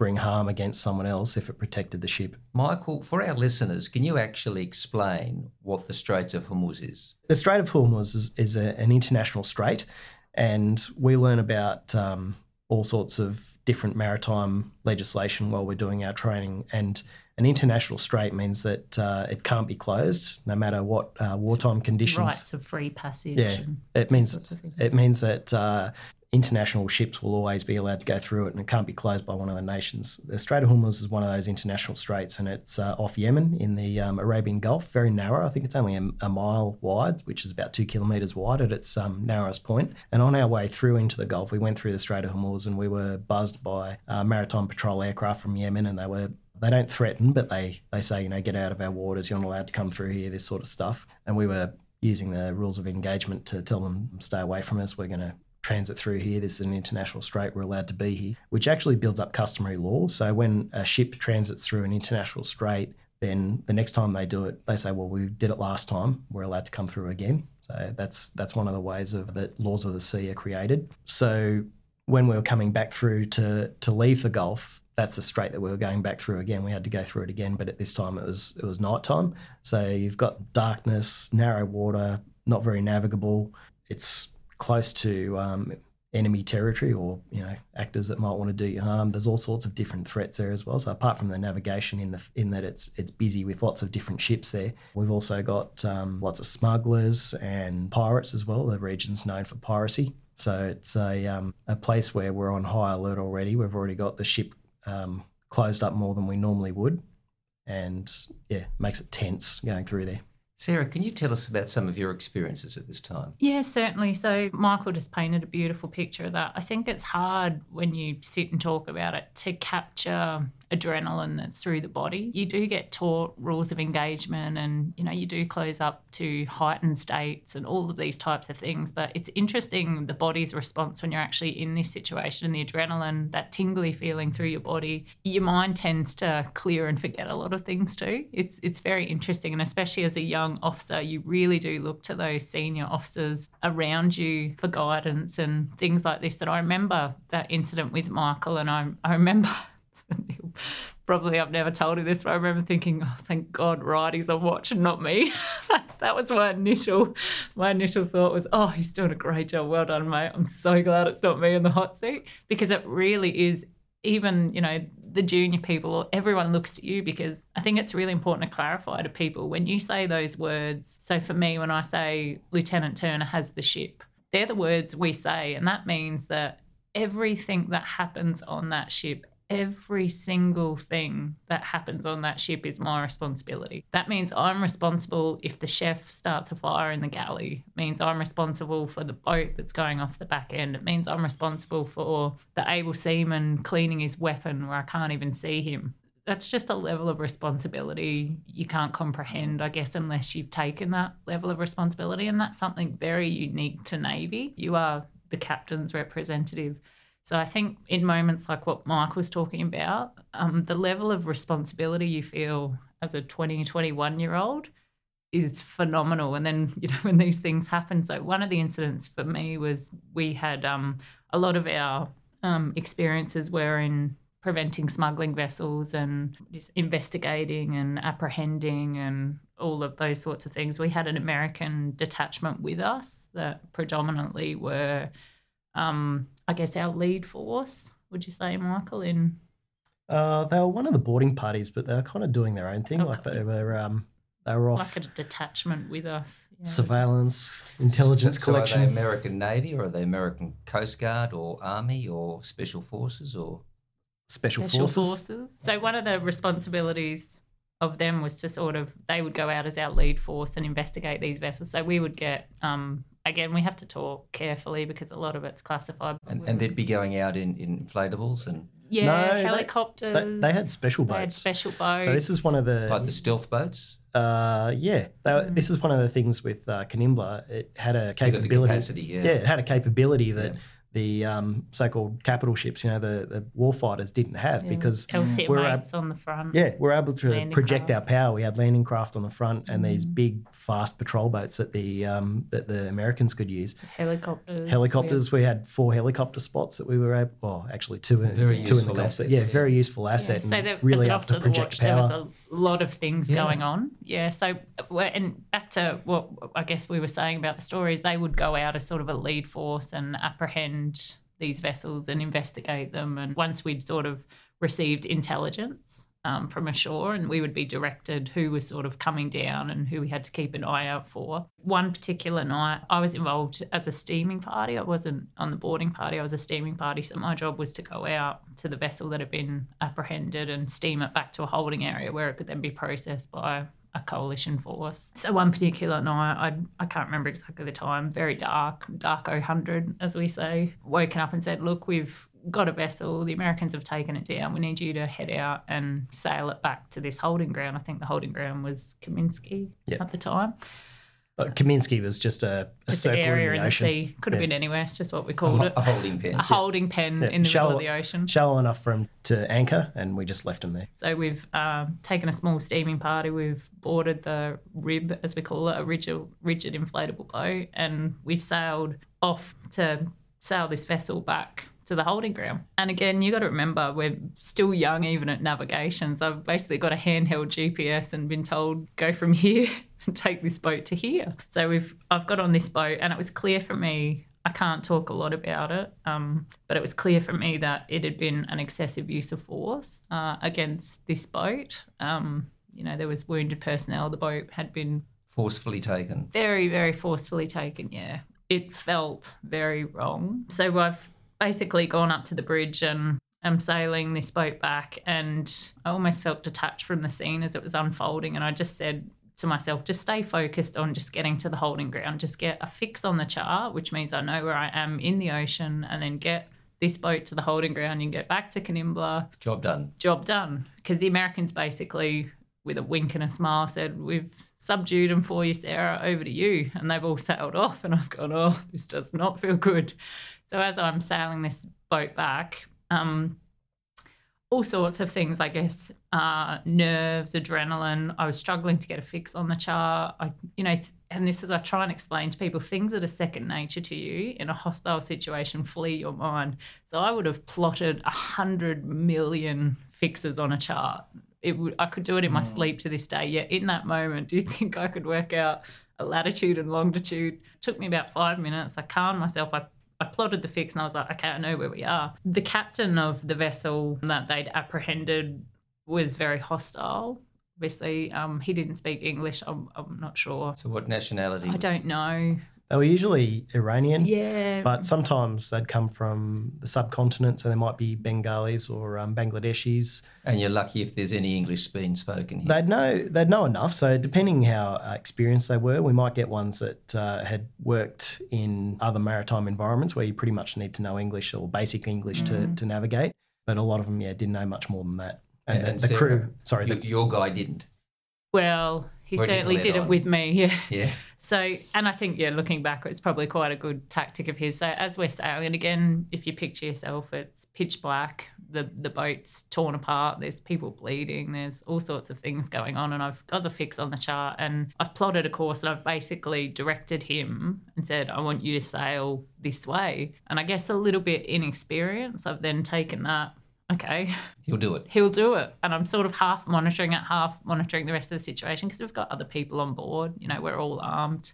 bring harm against someone else if it protected the ship. Michael, for our listeners, can you actually explain what the Straits of Hormuz is? The Strait of Hormuz is, is a, an international strait, and we learn about um, all sorts of different maritime legislation while we're doing our training. And an international strait means that uh, it can't be closed, no matter what uh, wartime conditions. Rights of free passage. Yeah, it means sorts of things. it means that uh, international ships will always be allowed to go through it, and it can't be closed by one of the nations. The Strait of Hormuz is one of those international straits, and it's uh, off Yemen in the um, Arabian Gulf. Very narrow. I think it's only a, a mile wide, which is about two kilometres wide at its um, narrowest point. And on our way through into the Gulf, we went through the Strait of Hormuz, and we were buzzed by uh, maritime patrol aircraft from Yemen, and they were they don't threaten, but they they say, you know, get out of our waters. You're not allowed to come through here. This sort of stuff. And we were using the rules of engagement to tell them stay away from us. We're going to transit through here. This is an international strait. We're allowed to be here, which actually builds up customary law. So when a ship transits through an international strait, then the next time they do it, they say, well, we did it last time. We're allowed to come through again. So that's that's one of the ways of that laws of the sea are created. So when we were coming back through to to leave the Gulf, that's the strait that we were going back through again. We had to go through it again, but at this time it was it was night time. So you've got darkness, narrow water, not very navigable. It's close to um, enemy territory or you know actors that might want to do you harm. There's all sorts of different threats there as well. So apart from the navigation in the in that it's it's busy with lots of different ships there, we've also got um, lots of smugglers and pirates as well. The region's known for piracy. So it's a um, a place where we're on high alert already. We've already got the ship um, closed up more than we normally would, and yeah, makes it tense going through there. Sarah, can you tell us about some of your experiences at this time? Yeah, certainly. So Michael just painted a beautiful picture of that. I think it's hard when you sit and talk about it to capture adrenaline that's through the body. You do get taught rules of engagement and you know you do close up to heightened states and all of these types of things, but it's interesting the body's response when you're actually in this situation and the adrenaline, that tingly feeling through your body. Your mind tends to clear and forget a lot of things too. It's it's very interesting and especially as a young officer, you really do look to those senior officers around you for guidance and things like this. That I remember that incident with Michael and I I remember [laughs] probably I've never told you this, but I remember thinking, oh, thank God Wrighty's on watch and not me. [laughs] that was my initial my initial thought was, oh, he's doing a great job. Well done, mate. I'm so glad it's not me in the hot seat because it really is even, you know, the junior people everyone looks to you because I think it's really important to clarify to people when you say those words. So for me, when I say Lieutenant Turner has the ship, they're the words we say. And that means that everything that happens on that ship, every single thing that happens on that ship is my responsibility. That means I'm responsible if the chef starts a fire in the galley. It means I'm responsible for the boat that's going off the back end. It means I'm responsible for the able seaman cleaning his weapon where I can't even see him. That's just a level of responsibility you can't comprehend, I guess, unless you've taken that level of responsibility. And that's something very unique to Navy. You are the captain's representative. So I think in moments like what Mike was talking about, um, the level of responsibility you feel as a 20, 21 year old is phenomenal. And then, you know, [laughs] when these things happen, so one of the incidents for me was we had um, a lot of our um, experiences were in preventing smuggling vessels and just investigating and apprehending and all of those sorts of things. We had an American detachment with us that predominantly were um, I guess, our lead force, would you say, Michael, in Uh, they were one of the boarding parties, but they were kind of doing their own thing. Like they were, um, they were off like a detachment with us? Yeah. surveillance, intelligence So- so collection. Are they American Navy or are they American Coast Guard or Army or Special Forces or? special, Special forces. forces. So one of the responsibilities of them was to sort of they would go out as our lead force and investigate these vessels. So we would get um, again we have to talk carefully because a lot of it's classified. And, and they'd be going out in, in inflatables and yeah, No, they- helicopters. They, they had special They had boats. special boats. So this is one of the like the stealth boats. Uh, yeah, they, Mm. this is one of the things with uh, Kanimbla. It had a You've got the capability. capacity, yeah. it had a capability that Yeah. The um, so-called capital ships, you know, the, the warfighters didn't have Yeah. because LCM8s we're ab- on the front. yeah, we're able to Landing project craft. our power. We had landing craft on the front and these Mm. big, fast patrol boats that the um, that the Americans could use. Helicopters. Helicopters. We had four helicopter spots that we were able. Well, actually, two. in- Very two in the Gulf. asset, Yeah, yeah. very useful Yeah, asset. so and there, really as up to of the watch, project there was power. A lot of things Yeah. going on. Yeah. So, uh, and back to what I guess we were saying about the stories, they would go out as sort of a lead force and apprehend these vessels and investigate them. And once we'd sort of received intelligence um, from ashore, and we would be directed who was sort of coming down and who we had to keep an eye out for. One particular night, I was involved as a steaming party. I wasn't on the boarding party, I was a steaming party. So my job was to go out to the vessel that had been apprehended and steam it back to a holding area where it could then be processed by a coalition force. So one particular night, I I can't remember exactly the time, very dark, dark 000 as we say, woken up and said, look, we've got a vessel, the Americans have taken it down, we need you to head out and sail it back to this holding ground. I think the holding ground was Kaminsky Yep. at the time. But Kaminsky was just a, a Just circle area in the in the ocean. sea. Could have Yeah. been anywhere. It's just what we called ho- it. a holding pen. A holding pen Yeah, in the shallow- middle of the ocean. Shallow enough for him to anchor, and we just left him there. So we've um, taken a small steaming party. We've boarded the rib, as we call it, a rigid, rigid inflatable boat, and we've sailed off to sail this vessel back to the holding ground. And again, you got to remember we're still young, even at navigation. So I've basically got a handheld GPS and been told go from [laughs] here and take this boat to here. So we've I've got on this boat, and it was clear for me. I can't talk a lot about it, um, but it was clear for me that it had been an excessive use of force uh, against this boat. Um, you know, there was wounded personnel. The boat had been Forcefully taken. very, very forcefully taken. Yeah, it felt very wrong. So I've basically gone up to the bridge and I'm sailing this boat back, and I almost felt detached from the scene as it was unfolding. And I just said to myself, just stay focused on just getting to the holding ground, just get a fix on the chart, which means I know where I am in the ocean, and then get this boat to the holding ground and get back to Kanimbla Job done. job done. Because the Americans basically, with a wink and a smile, said, We've subdued them for you, Sarah, over to you. And they've all sailed off. And I've gone, Oh, this does not feel good. So as I'm sailing this boat back, um, all sorts of things, I guess, uh, nerves, adrenaline. I was struggling to get a fix on the chart. I, you know, and this is I try and explain to people things that are second nature to you in a hostile situation flee your mind. So I would have plotted a hundred million fixes on a chart. It would I could do it in my sleep to this day. Yet in that moment, do you think I could work out a latitude and longitude? It took me about five minutes. I calmed myself. I I plotted the fix and I was like, okay, I know where we are. The captain of the vessel that they'd apprehended was very hostile. Obviously, um, he didn't speak English. I'm, I'm not sure. So what nationality? I don't know. They were usually Iranian, Yeah. but sometimes they'd come from the subcontinent, so they might be Bengalis or um, Bangladeshis. And you're lucky if there's any English being spoken here. They'd know they'd know enough. So depending how uh, experienced they were, we might get ones that uh, had worked in other maritime environments where you pretty much need to know English or basic English to, to navigate. But a lot of them, yeah, didn't know much more than that. And, And the, the crew, sorry, your, the, your guy didn't. well, he Where certainly did it on? with me. Yeah. Yeah. So, and I think, yeah, looking back, it's probably quite a good tactic of his. So, as we're sailing again, if you picture yourself, it's pitch black, the the boat's torn apart, there's people bleeding, there's all sorts of things going on, and I've got the fix on the chart, and I've plotted a course, and I've basically directed him and said, I want you to sail this way. And I guess a little bit inexperienced, I've then taken that. Okay, He'll do it. he'll do it. And I'm sort of half monitoring it, half monitoring the rest of the situation because we've got other people on board. You know, we're all armed.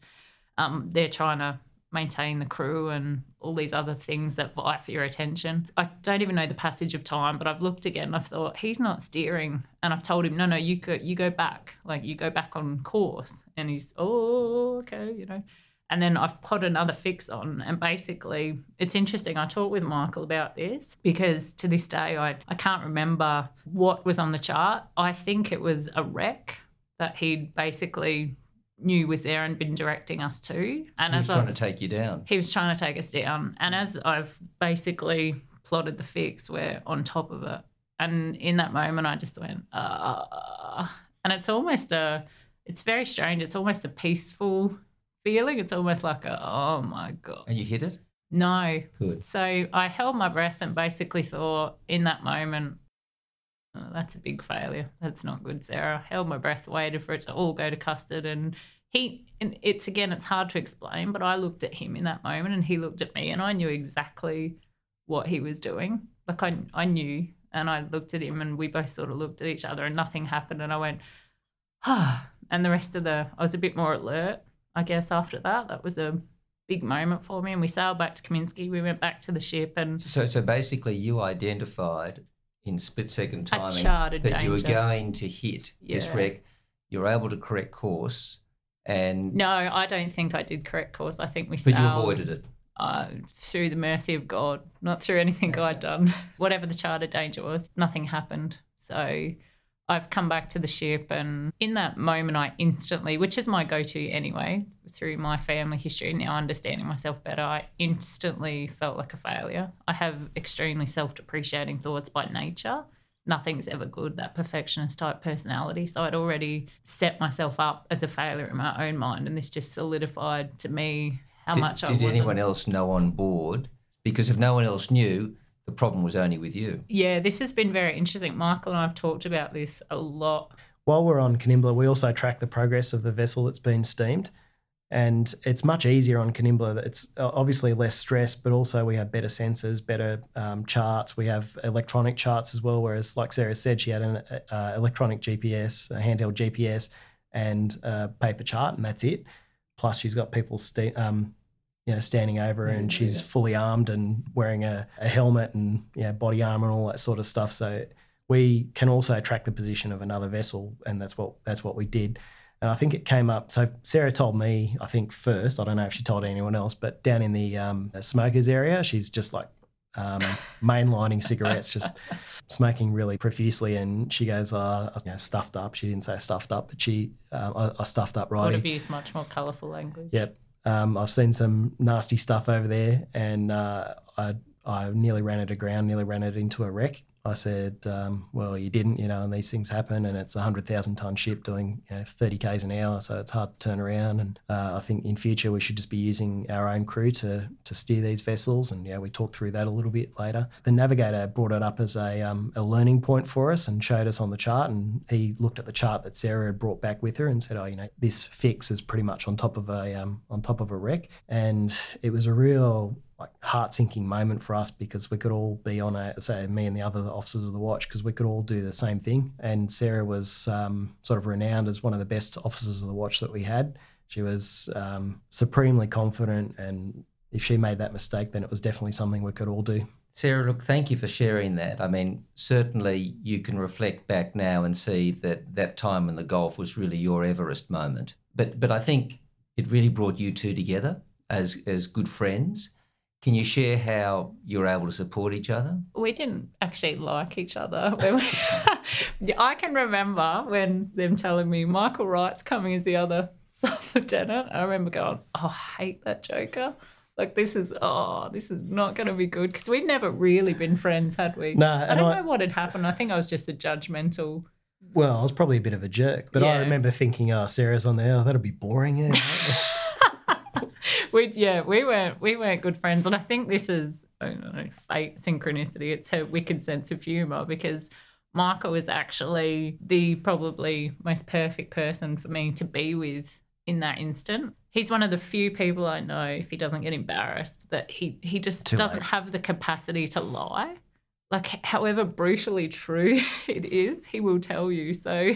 Um, they're trying to maintain the crew and all these other things that vie for your attention. I don't even know the passage of time, but I've looked again and I've thought he's not steering. And I've told him, no, no, you go, you go back, like you go back on course. And he's, oh, okay, you know. And then I've put another fix on. And basically, it's interesting. I talked with Michael about this because to this day, I, I can't remember what was on the chart. I think it was a wreck that he'd basically knew was there and been directing us to. And He as was trying I've- to take you down. he was trying to take us down. And as I've basically plotted the fix, we're on top of it. And in that moment, I just went, uh, and it's almost a, it's very strange. It's almost a peaceful feeling. It's almost like a, oh my God. And you hit it? No. Good. So I held my breath and basically thought in that moment, oh, that's a big failure. That's not good, Sarah. Held my breath, waited for it to all go to custard. And he, and it's again, it's hard to explain, but I looked at him in that moment and he looked at me and I knew exactly what he was doing. Like I, I knew and I looked at him and we both sort of looked at each other and nothing happened. And I went, ah. [sighs] And the rest of the, I was a bit more alert, I guess, after that. That was a big moment for me. And we sailed back to Kaminsky. We went back to the ship and So, so basically, you identified in split second timing that you were going to hit this Yeah. wreck. You're able to correct course, and no, I don't think I did correct course. I think we but sailed. you avoided it. uh, through the mercy of God, not through anything I'd done. [laughs] Whatever the charter danger was, nothing happened. So I've come back to the ship, and in that moment, I instantly, which is my go to anyway, through my family history, now understanding myself better, I instantly felt like a failure. I have extremely self depreciating thoughts by nature. nothing's ever good, that perfectionist type personality. So I'd already set myself up as a failure in my own mind. And this just solidified to me how did, much I Did wasn't. anyone else know on board? Because if no one else knew, the problem was only with you. Yeah, this has been very interesting. Michael and I have talked about this a lot. While we're on Kanimbla, we also track the progress of the vessel that's been steamed. And it's much easier on Kanimbla. It's uh, obviously less stress, but also we have better sensors, better um, charts. We have electronic charts as well. Whereas, like Sarah said, she had an uh, electronic GPS, a handheld GPS, and a paper chart, and that's it. Plus, she's got people st- um, you know, standing over her, and she's fully armed and wearing a, a helmet and you know, body armor and all that sort of stuff. So we can also track the position of another vessel, and that's what that's what we did. And I think it came up. So Sarah told me, I think first. I don't know if she told anyone else, but down in the um, smokers area, she's just like um, [laughs] mainlining cigarettes, just smoking really profusely. And she goes, uh, you know, stuffed up. She didn't say stuffed up, but she, uh, I, I, stuffed up right. Would have used much more colourful language. Yep. Um, I've seen some nasty stuff over there, and uh, I, I nearly ran it aground, nearly ran it into a wreck. I said, um, well, you didn't, you know, and these things happen, and it's a 100,000 ton ship doing you know, 30 Ks an hour, so it's hard to turn around. And uh, I think in future we should just be using our own crew to, to steer these vessels. And yeah, we talked through that a little bit later. The navigator brought it up as a, um, a learning point for us and showed us on the chart. And he looked at the chart that Sarah had brought back with her and said, oh, you know, this fix is pretty much on top of a um, on top of a wreck. And it was a real like heart sinking moment for us because we could all be on a say me and the other officers of the watch because we could all do the same thing. And Sarah was um, sort of renowned as one of the best officers of the watch that we had. She was um, supremely confident, and if she made that mistake, then it was definitely something we could all do. Sarah, look, thank you for sharing that. I mean, certainly you can reflect back now and see that that time in the Gulf was really your Everest moment. But but I think it really brought you two together as as good friends. Can you share how you were able to support each other? We didn't actually like each other. [laughs] [laughs] I can remember when them telling me Michael Wright's coming as the other [laughs] sub lieutenant. I remember going, "Oh, I hate that Joker." Like this is oh, this is not going to be good because we'd never really been friends, had we? No, I don't I- know what had happened. I think I was just a judgmental. Well, I was probably a bit of a jerk, but I remember thinking, "Oh, Sarah's on there. Oh, that'll be boring." Yeah. We yeah, we weren't we weren't good friends, and I think this is I don't know fate synchronicity. It's her wicked sense of humor because Michael is actually the probably most perfect person for me to be with in that instant. He's one of the few people I know, if he doesn't get embarrassed, that he he just Too doesn't late. have the capacity to lie. Like however brutally true [laughs] it is, he will tell you. So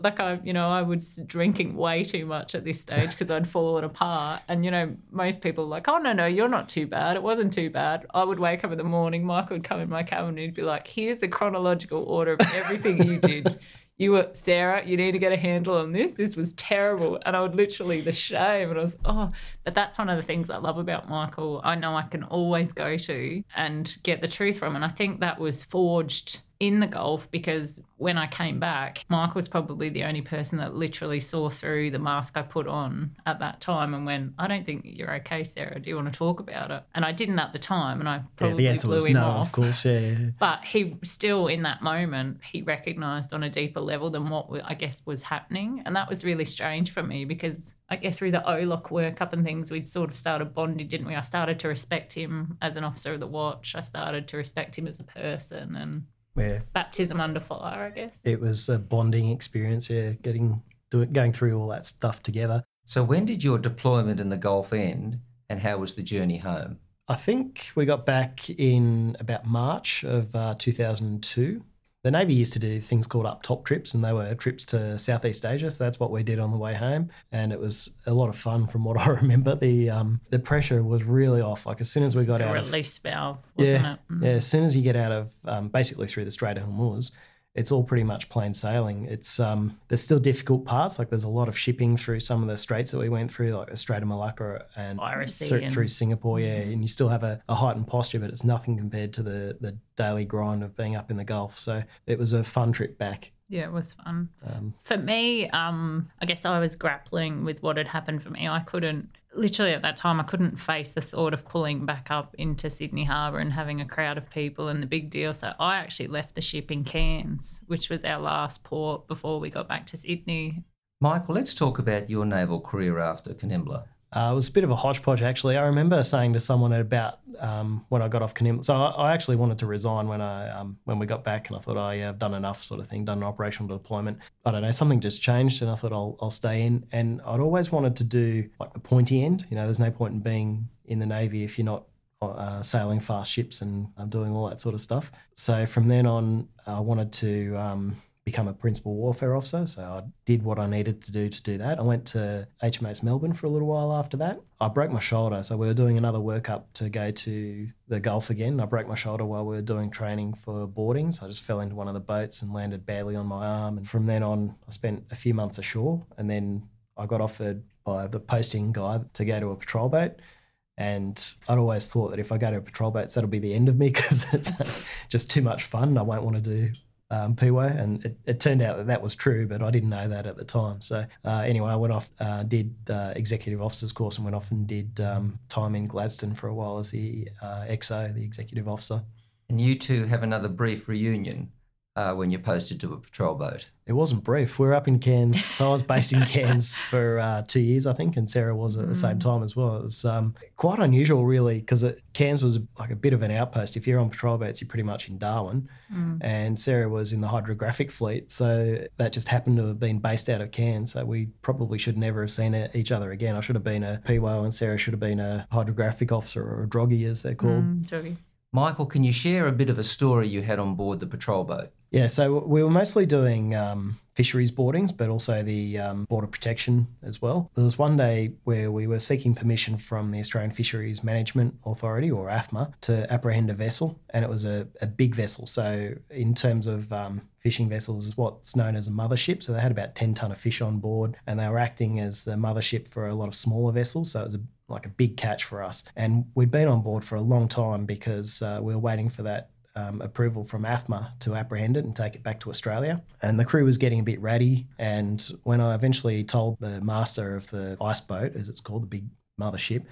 like I, you know, I was drinking way too much at this stage [laughs] because I'd fallen apart. And you know, most people are like, "Oh no, no, you're not too bad. It wasn't too bad." I would wake up in the morning. Michael would come in my cabin and he'd be like, "Here's the chronological order of everything you did. [laughs] You were Sarah. You need to get a handle on this. This was terrible." And I would literally the shame, and I was, "Oh." But that's one of the things I love about Michael. I know I can always go to and get the truth from, and I think that was forged in the Gulf because when I came back, Mike was probably the only person that literally saw through the mask I put on at that time and went, I don't think you're okay, Sarah. Do you want to talk about it? And I didn't at the time, and I yeah, probably the answer blew was him no, off. of course. Yeah, yeah. But he still, in that moment, he recognized on a deeper level than what I guess was happening. And that was really strange for me because I guess through the OLOC workup and things, we'd sort of started bonding, didn't we? I started to respect him as an officer of the watch. I started to respect him as a person and yeah. baptism under fire, I guess. It was a bonding experience. Yeah, getting doing going through all that stuff together. So when did your deployment in the Gulf end, and how was the journey home? I think we got back in about March of uh, 2002. The Navy used to do things called up top trips, and they were trips to Southeast Asia. So that's what we did on the way home, and it was a lot of fun from what [laughs] I remember. The um, the pressure was really off. Like as soon as we got out of release valve, wasn't yeah, it? Mm. yeah. As soon as you get out of um, basically through the Strait of Hormuz, it's all pretty much plain sailing. It's um, there's still difficult parts. Like there's a lot of shipping through some of the straits that we went through, like the Strait of Malacca and Piracy cer- and- through Singapore. Yeah, and you still have a, a heightened posture, but it's nothing compared to the the daily grind of being up in the Gulf. So it was a fun trip back. Yeah, it was fun. Um, For me, um, I guess I was grappling with what had happened for me. I couldn't literally at that time, I couldn't face the thought of pulling back up into Sydney Harbour and having a crowd of people and the big deal. So I actually left the ship in Cairns, which was our last port before we got back to Sydney. Michael, let's talk about your naval career after Kanimbla. Uh, it was a bit of a hodgepodge, actually. I remember saying to someone at about um, when I got off Kanimbla. So I, I, actually wanted to resign when I um, when we got back, and I thought, oh yeah, I've done enough, sort of thing, done an operational deployment. But I don't know, something just changed, and I thought I'll I'll stay in. And I'd always wanted to do like the pointy end. You know, there's no point in being in the navy if you're not uh, sailing fast ships and um, doing all that sort of stuff. So from then on, I wanted to um, become a principal warfare officer. So I did what I needed to do to do that. I went to HMAS Melbourne for a little while after that. I broke my shoulder. So we were doing another workup to go to the Gulf again. I broke my shoulder while we were doing training for boarding. So I just fell into one of the boats and landed badly on my arm. And from then on, I spent a few months ashore. And then I got offered by the posting guy to go to a patrol boat. And I'd always thought that if I go to a patrol boat, that'll be the end of me [laughs] because it's [laughs] just too much fun. I won't want to do um, and it, it, turned out that that was true, but I didn't know that at the time. So uh, anyway, I went off, uh, did uh, executive officers course, and went off and did um, time in Gladstone for a while as the uh, XO, the executive officer. And you two have another brief reunion uh, when you're posted to a patrol boat? It wasn't brief. We are up in Cairns. [laughs] So I was based in Cairns for uh, two years, I think, and Sarah was at the same mm. time as well. It was um, quite unusual, really, because Cairns was like a bit of an outpost. If you're on patrol boats, you're pretty much in Darwin. Mm. And Sarah was in the hydrographic fleet. So that just happened to have been based out of Cairns. So we probably should never have seen each other again. I should have been a PWO and Sarah should have been a hydrographic officer or a droggy, as they're called. Mm, Michael, can you share a bit of a story you had on board the patrol boat? Yeah, so we were mostly doing um, fisheries boardings, but also the um, border protection as well. There was one day where we were seeking permission from the Australian Fisheries Management Authority, or AFMA, to apprehend a vessel, and it was a, a big vessel. So, in terms of um, fishing vessels, is what's known as a mothership. So they had about 10 tonne of fish on board, and they were acting as the mothership for a lot of smaller vessels. So it was a like a big catch for us. And we'd been on board for a long time because uh, we were waiting for that um, approval from AFMA to apprehend it and take it back to Australia. And the crew was getting a bit ratty. And when I eventually told the master of the ice boat, as it's called, the big mothership,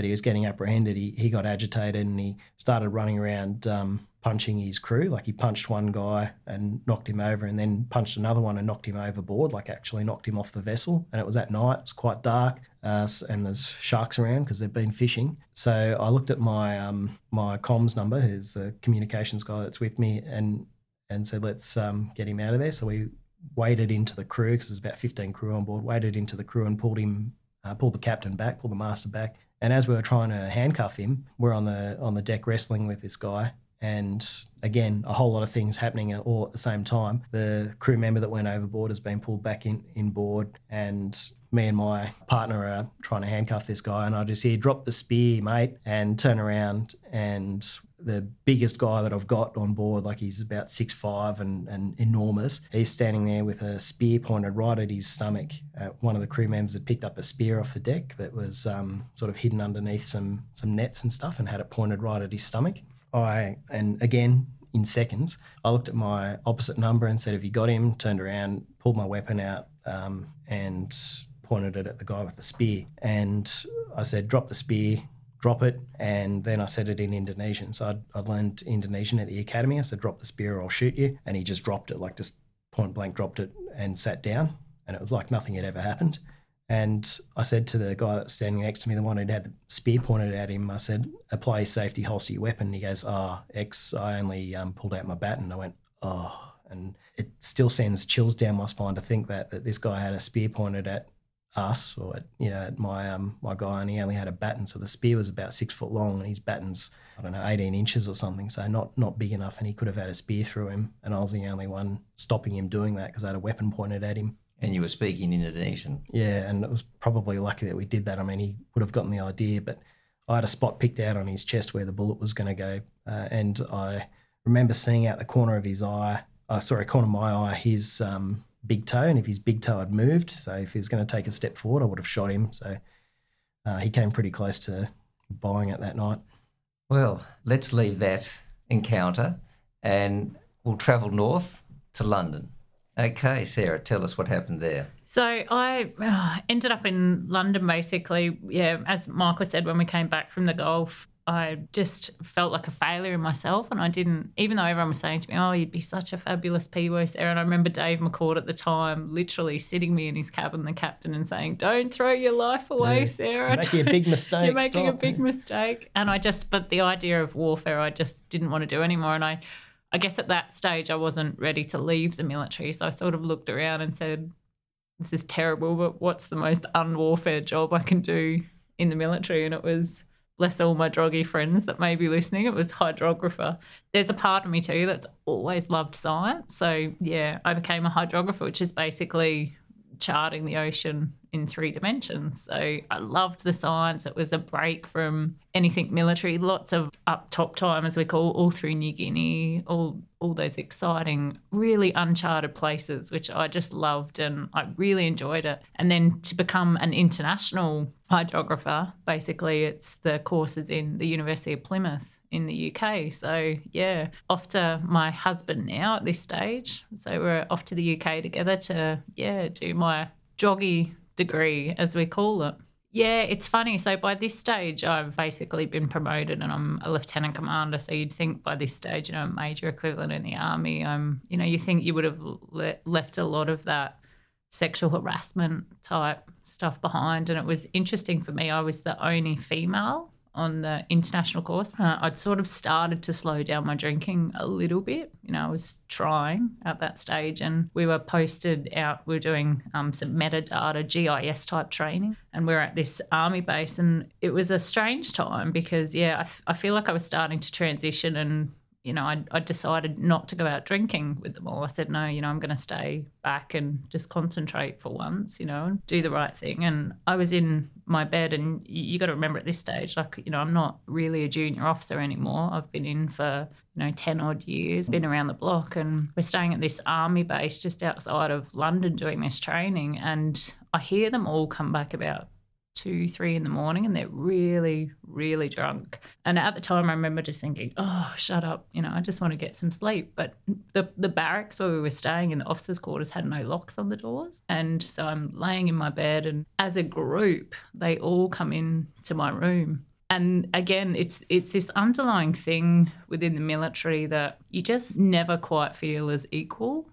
that he was getting apprehended, he, he got agitated and he started running around um, punching his crew. Like he punched one guy and knocked him over, and then punched another one and knocked him overboard. Like actually knocked him off the vessel. And it was at night. It was quite dark, uh, and there's sharks around because they've been fishing. So I looked at my um, my comms number, who's the communications guy that's with me, and and said let's um, get him out of there. So we waded into the crew because there's about 15 crew on board. Waded into the crew and pulled him, uh, pulled the captain back, pulled the master back. And as we were trying to handcuff him, we're on the on the deck wrestling with this guy, and again, a whole lot of things happening all at the same time. The crew member that went overboard has been pulled back in, in board, and me and my partner are trying to handcuff this guy. And I just hear, drop the spear, mate, and turn around. And the biggest guy that I've got on board, like he's about six five and, and enormous, he's standing there with a spear pointed right at his stomach. Uh, one of the crew members had picked up a spear off the deck that was um, sort of hidden underneath some, some nets and stuff and had it pointed right at his stomach. I and again in seconds, I looked at my opposite number and said, "Have you got him?" Turned around, pulled my weapon out, um, and pointed it at the guy with the spear. And I said, "Drop the spear." Drop it, and then I said it in Indonesian. So I'd, I'd learned Indonesian at the academy. I said, "Drop the spear, or I'll shoot you." And he just dropped it, like just point blank, dropped it, and sat down. And it was like nothing had ever happened. And I said to the guy that's standing next to me, the one who'd had the spear pointed at him, I said, apply safety, holster your weapon. And he goes, oh, X, I only um, pulled out my baton. I went, oh. And it still sends chills down my spine to think that, that this guy had a spear pointed at us or at, you know, at my, um, my guy and he only had a baton. So the spear was about six foot long and his baton's, I don't know, 18 inches or something. So not, not big enough. And he could have had a spear through him. And I was the only one stopping him doing that because I had a weapon pointed at him. And you were speaking Indonesian. Yeah, and it was probably lucky that we did that. I mean, he would have gotten the idea, but I had a spot picked out on his chest where the bullet was going to go, uh, and I remember seeing out the corner of his eye, uh, sorry, corner of my eye, his um, big toe, and if his big toe had moved, so if he was going to take a step forward, I would have shot him. So uh, he came pretty close to buying it that night. Well, let's leave that encounter, and we'll travel north to London. Okay, Sarah, tell us what happened there. So I uh, ended up in London basically. Yeah, as Michael said, when we came back from the Gulf, I just felt like a failure in myself. And I didn't, even though everyone was saying to me, oh, you'd be such a fabulous PWO, Sarah. And I remember Dave McCord at the time literally sitting me in his cabin, the captain, and saying, don't throw your life away, Yeah. Sarah. You're making a big [laughs] mistake. You're making a big mistake. And I just, but the idea of warfare, I just didn't want to do anymore. And I, I guess at that stage, I wasn't ready to leave the military. So I sort of looked around and said, this is terrible, but what's the most unwarfare job I can do in the military? And it was, bless all my droggy friends that may be listening, it was hydrographer. There's a part of me too that's always loved science. So yeah, I became a hydrographer, which is basically charting the ocean in three dimensions. So I loved the science. It was a break from anything military. Lots of up top time, as we call, all through New Guinea, all all those exciting, really uncharted places, which I just loved and I really enjoyed it. And then to become an international hydrographer, basically, it's the courses in the University of Plymouth in the UK. So yeah, off to my husband now at this stage. So we're off to the UK together to yeah do my droggy degree as we call it. Yeah, it's funny. So by this stage, I've basically been promoted and I'm a lieutenant commander. So you'd think by this stage, you know, a major equivalent in the army. I'm, you know, you think you would have le- left a lot of that sexual harassment type stuff behind. And it was interesting for me. I was the only female on the international course. Uh, I'd sort of started to slow down my drinking a little bit. You know, I was trying at that stage, and we were posted out. We were doing um, some metadata GIS type training, and we are at this army base, and it was a strange time because yeah, I, f- I feel like I was starting to transition and you know, I, I decided not to go out drinking with them all. I said, no, you know, I'm going to stay back and just concentrate for once, you know, and do the right thing. And I was in my bed, and you, you got to remember at this stage, like, you know, I'm not really a junior officer anymore. I've been in for, you know, 10 odd years, been around the block, and we're staying at this army base just outside of London doing this training. And I hear them all come back about two, three in the morning, and they're really, really drunk. And at the time, I remember just thinking, "Oh, shut up! You know, I just want to get some sleep." But the the barracks where we were staying in the officers' quarters had no locks on the doors, and so I'm laying in my bed, and as a group, they all come in to my room. And again, it's it's this underlying thing within the military that you just never quite feel as equal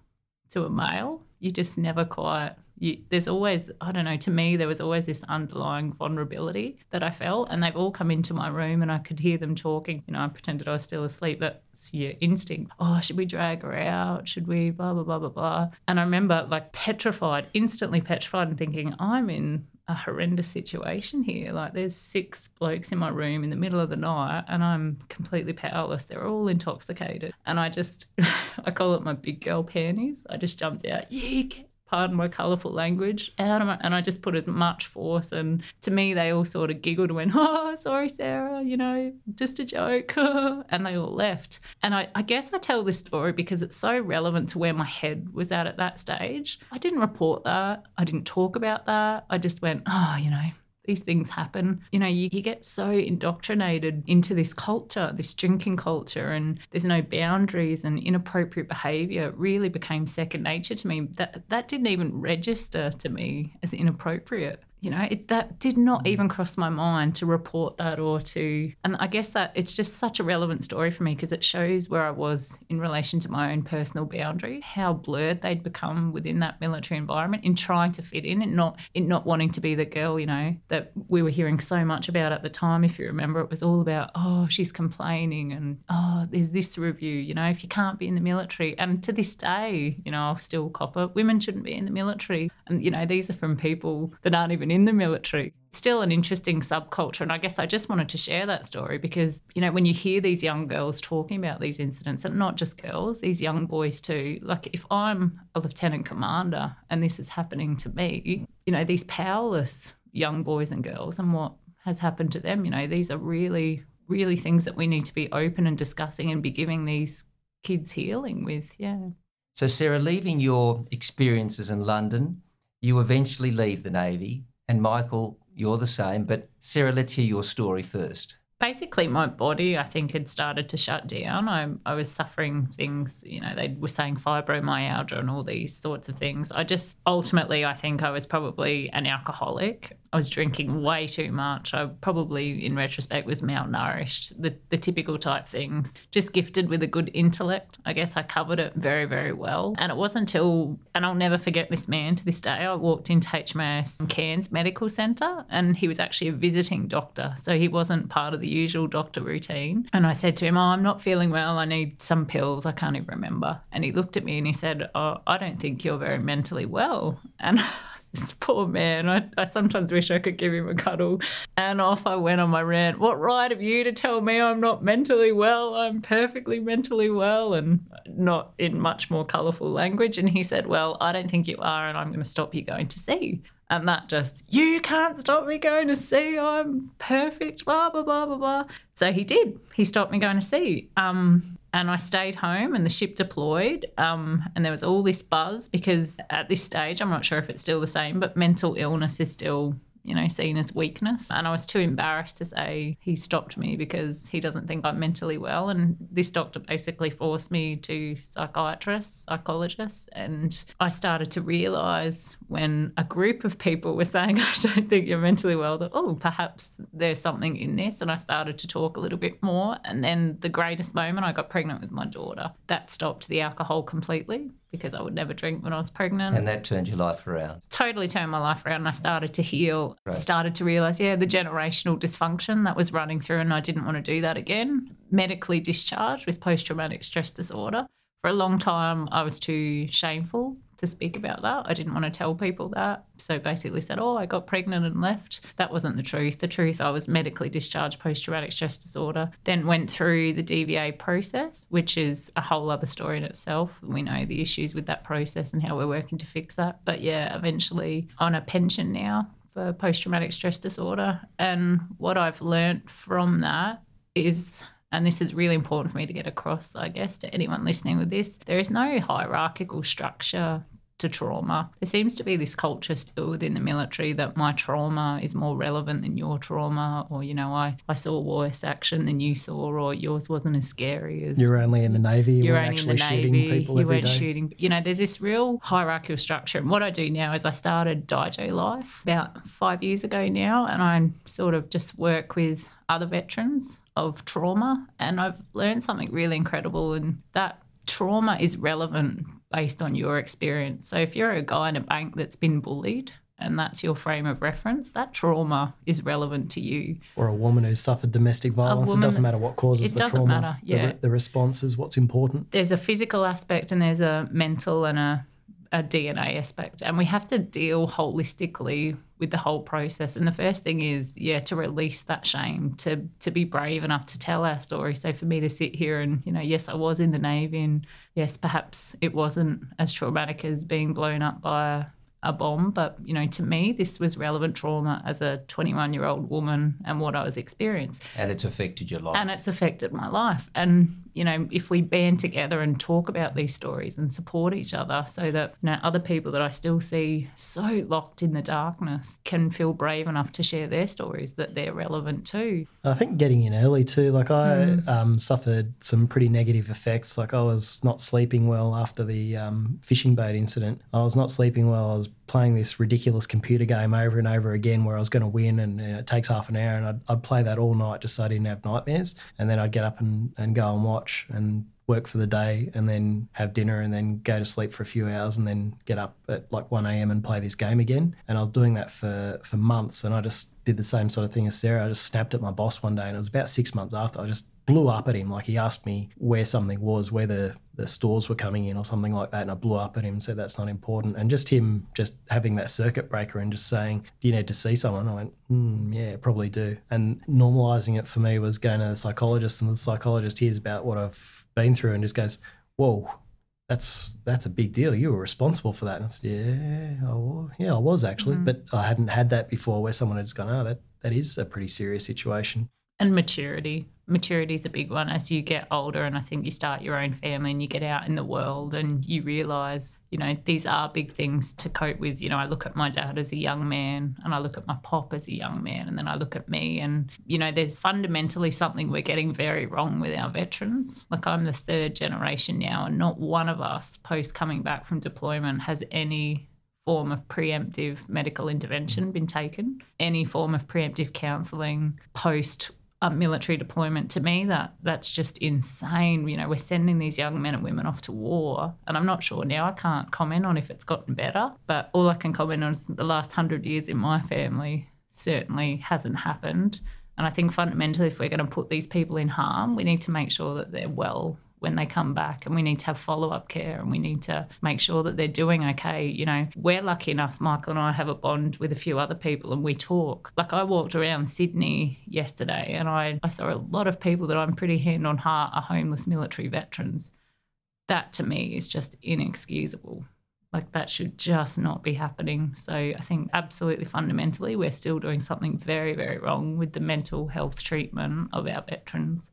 to a male. You just never quite. You, there's always, I don't know, to me, there was always this underlying vulnerability that I felt. And they've all come into my room and I could hear them talking. You know, I pretended I was still asleep. That's your instinct. Oh, should we drag her out? Should we? Blah, blah, blah, blah, blah. And I remember like petrified, instantly petrified and thinking, I'm in a horrendous situation here. Like there's six blokes in my room in the middle of the night and I'm completely powerless. They're all intoxicated. And I just [laughs] I call it my big girl panties. I just jumped out, yeah, pardon my colourful language, out of my, and I just put as much force. And to me, they all sort of giggled and went, "Oh, sorry, Sarah, you know, just a joke," [laughs] and they all left. And I, I guess I tell this story because it's so relevant to where my head was at at that stage. I didn't report that. I didn't talk about that. I just went, "Oh, you know." These things happen. You know, you, you get so indoctrinated into this culture, this drinking culture, and there's no boundaries and inappropriate behavior. Really became second nature to me. That that didn't even register to me as inappropriate. You know, it, that did not mm. even cross my mind to report that or to. And I guess that it's just such a relevant story for me because it shows where I was in relation to my own personal boundary, how blurred they'd become within that military environment in trying to fit in and not in not wanting to be the girl, you know, that we were hearing so much about at the time. If you remember, it was all about, oh, she's complaining and oh, there's this review, you know, if you can't be in the military. And to this day, you know, I'll still cop it. Women shouldn't be in the military. And, you know, these are from people that aren't even in the military. Still an interesting subculture. And I guess I just wanted to share that story because, you know, when you hear these young girls talking about these incidents, and not just girls, these young boys too, like if I'm a lieutenant commander and this is happening to me, you know, these powerless young boys and girls and what has happened to them, you know, these are really, really things that we need to be open and discussing and be giving these kids healing with. Yeah. So, Sarah, leaving your experiences in London, you eventually leave the Navy, and Michael, you're the same. But, Sarah, let's hear your story first. Basically my body i think had started to shut down I, I was suffering things you know they were saying fibromyalgia and all these sorts of things i just ultimately i think i was probably an alcoholic I was drinking way too much. I probably, in retrospect, was malnourished, the, the typical type things. Just gifted with a good intellect. I guess I covered it very, very well. And it wasn't until, and I'll never forget this man to this day, I walked into HMAS Cairns Medical Centre and he was actually a visiting doctor. So he wasn't part of the usual doctor routine. And I said to him, Oh, I'm not feeling well. I need some pills. I can't even remember. And he looked at me and he said, Oh, I don't think you're very mentally well. And [laughs] this poor man. I, I sometimes wish I could give him a cuddle. And off I went on my rant. What right have you to tell me I'm not mentally well? I'm perfectly mentally well, and not in much more colourful language. And he said, Well, I don't think you are, and I'm going to stop you going to sea. And that just, you can't stop me going to sea. I'm perfect, blah, blah, blah, blah, blah. So he did. He stopped me going to sea. Um, and I stayed home and the ship deployed. Um, and there was all this buzz because at this stage, I'm not sure if it's still the same, but mental illness is still you know, seen as weakness. And I was too embarrassed to say he stopped me because he doesn't think I'm mentally well. And this doctor basically forced me to psychiatrists, psychologists. And I started to realize when a group of people were saying, [laughs] I don't think you're mentally well, that, oh, perhaps there's something in this. And I started to talk a little bit more. And then the greatest moment, I got pregnant with my daughter. That stopped the alcohol completely because I would never drink when I was pregnant. And that turned your life around. Totally turned my life around. And I started to heal. Right. Started to realize, yeah, the generational dysfunction that was running through, and I didn't want to do that again. Medically discharged with post traumatic stress disorder. For a long time, I was too shameful to speak about that. I didn't want to tell people that. So basically said, Oh, I got pregnant and left. That wasn't the truth. The truth, I was medically discharged post traumatic stress disorder. Then went through the DVA process, which is a whole other story in itself. We know the issues with that process and how we're working to fix that. But yeah, eventually on a pension now for post traumatic stress disorder. And what I've learned from that is and this is really important for me to get across, I guess, to anyone listening with this. There is no hierarchical structure to trauma. There seems to be this culture still within the military that my trauma is more relevant than your trauma, or, you know, I, I saw worse action than you saw, or yours wasn't as scary as. You're only in the Navy, you are only in the Navy, you weren't day. shooting. You know, there's this real hierarchical structure. And what I do now is I started Dijo Life about five years ago now, and I sort of just work with other veterans of trauma. And I've learned something really incredible, and that trauma is relevant based on your experience. So if you're a guy in a bank that's been bullied, and that's your frame of reference, that trauma is relevant to you. Or a woman who's suffered domestic violence. It doesn't matter what causes it the doesn't trauma. Matter. Yeah. The, the response is what's important. There's a physical aspect and there's a mental and a a DNA aspect, and we have to deal holistically with the whole process. And the first thing is, yeah, to release that shame, to to be brave enough to tell our story. So for me to sit here and, you know, yes, I was in the Navy, and yes, perhaps it wasn't as traumatic as being blown up by a bomb, but you know, to me, this was relevant trauma as a 21 year old woman and what I was experiencing. And it's affected your life. And it's affected my life. And you know, if we band together and talk about these stories and support each other so that you know other people that I still see so locked in the darkness can feel brave enough to share their stories that they're relevant too. I think getting in early too. Like I mm. um, suffered some pretty negative effects. Like I was not sleeping well after the um, fishing boat incident. I was not sleeping well. I was playing this ridiculous computer game over and over again where I was going to win and, and it takes half an hour and I'd, I'd, play that all night just so I didn't have nightmares. And then I'd get up and, and go and watch and work for the day and then have dinner and then go to sleep for a few hours and then get up at like 1 a.m. and play this game again. And I was doing that for, for months and I just did the same sort of thing as Sarah. I just snapped at my boss one day and it was about six months after I just blew up at him. Like he asked me where something was, where the, the stores were coming in or something like that. And I blew up at him and said, that's not important. And just him just having that circuit breaker and just saying, do you need to see someone? I went, mm, yeah, probably do. And normalizing it for me was going to the psychologist and the psychologist hears about what I've been through and just goes, "Whoa, that's that's a big deal. You were responsible for that." And I said, "Yeah, I was. yeah, I was actually, mm-hmm. but I hadn't had that before, where someone had just gone, oh, that that is a pretty serious situation." And maturity. Maturity is a big one as you get older, and I think you start your own family and you get out in the world and you realize, you know, these are big things to cope with. You know, I look at my dad as a young man, and I look at my pop as a young man, and then I look at me, and, you know, there's fundamentally something we're getting very wrong with our veterans. Like, I'm the third generation now, and not one of us post coming back from deployment has any form of preemptive medical intervention been taken, any form of preemptive counselling post a military deployment to me that that's just insane. You know we're sending these young men and women off to war and i'm not sure now i can't comment on if it's gotten better but all i can comment on is the last 100 years in my family certainly hasn't happened. And i think fundamentally if we're going to put these people in harm we need to make sure that they're well when they come back and we need to have follow-up care and we need to make sure that they're doing okay you know we're lucky enough michael and i have a bond with a few other people and we talk like i walked around sydney yesterday and i, I saw a lot of people that i'm pretty hand on heart are homeless military veterans that to me is just inexcusable like that should just not be happening. So I think absolutely fundamentally, we're still doing something very, very wrong with the mental health treatment of our veterans.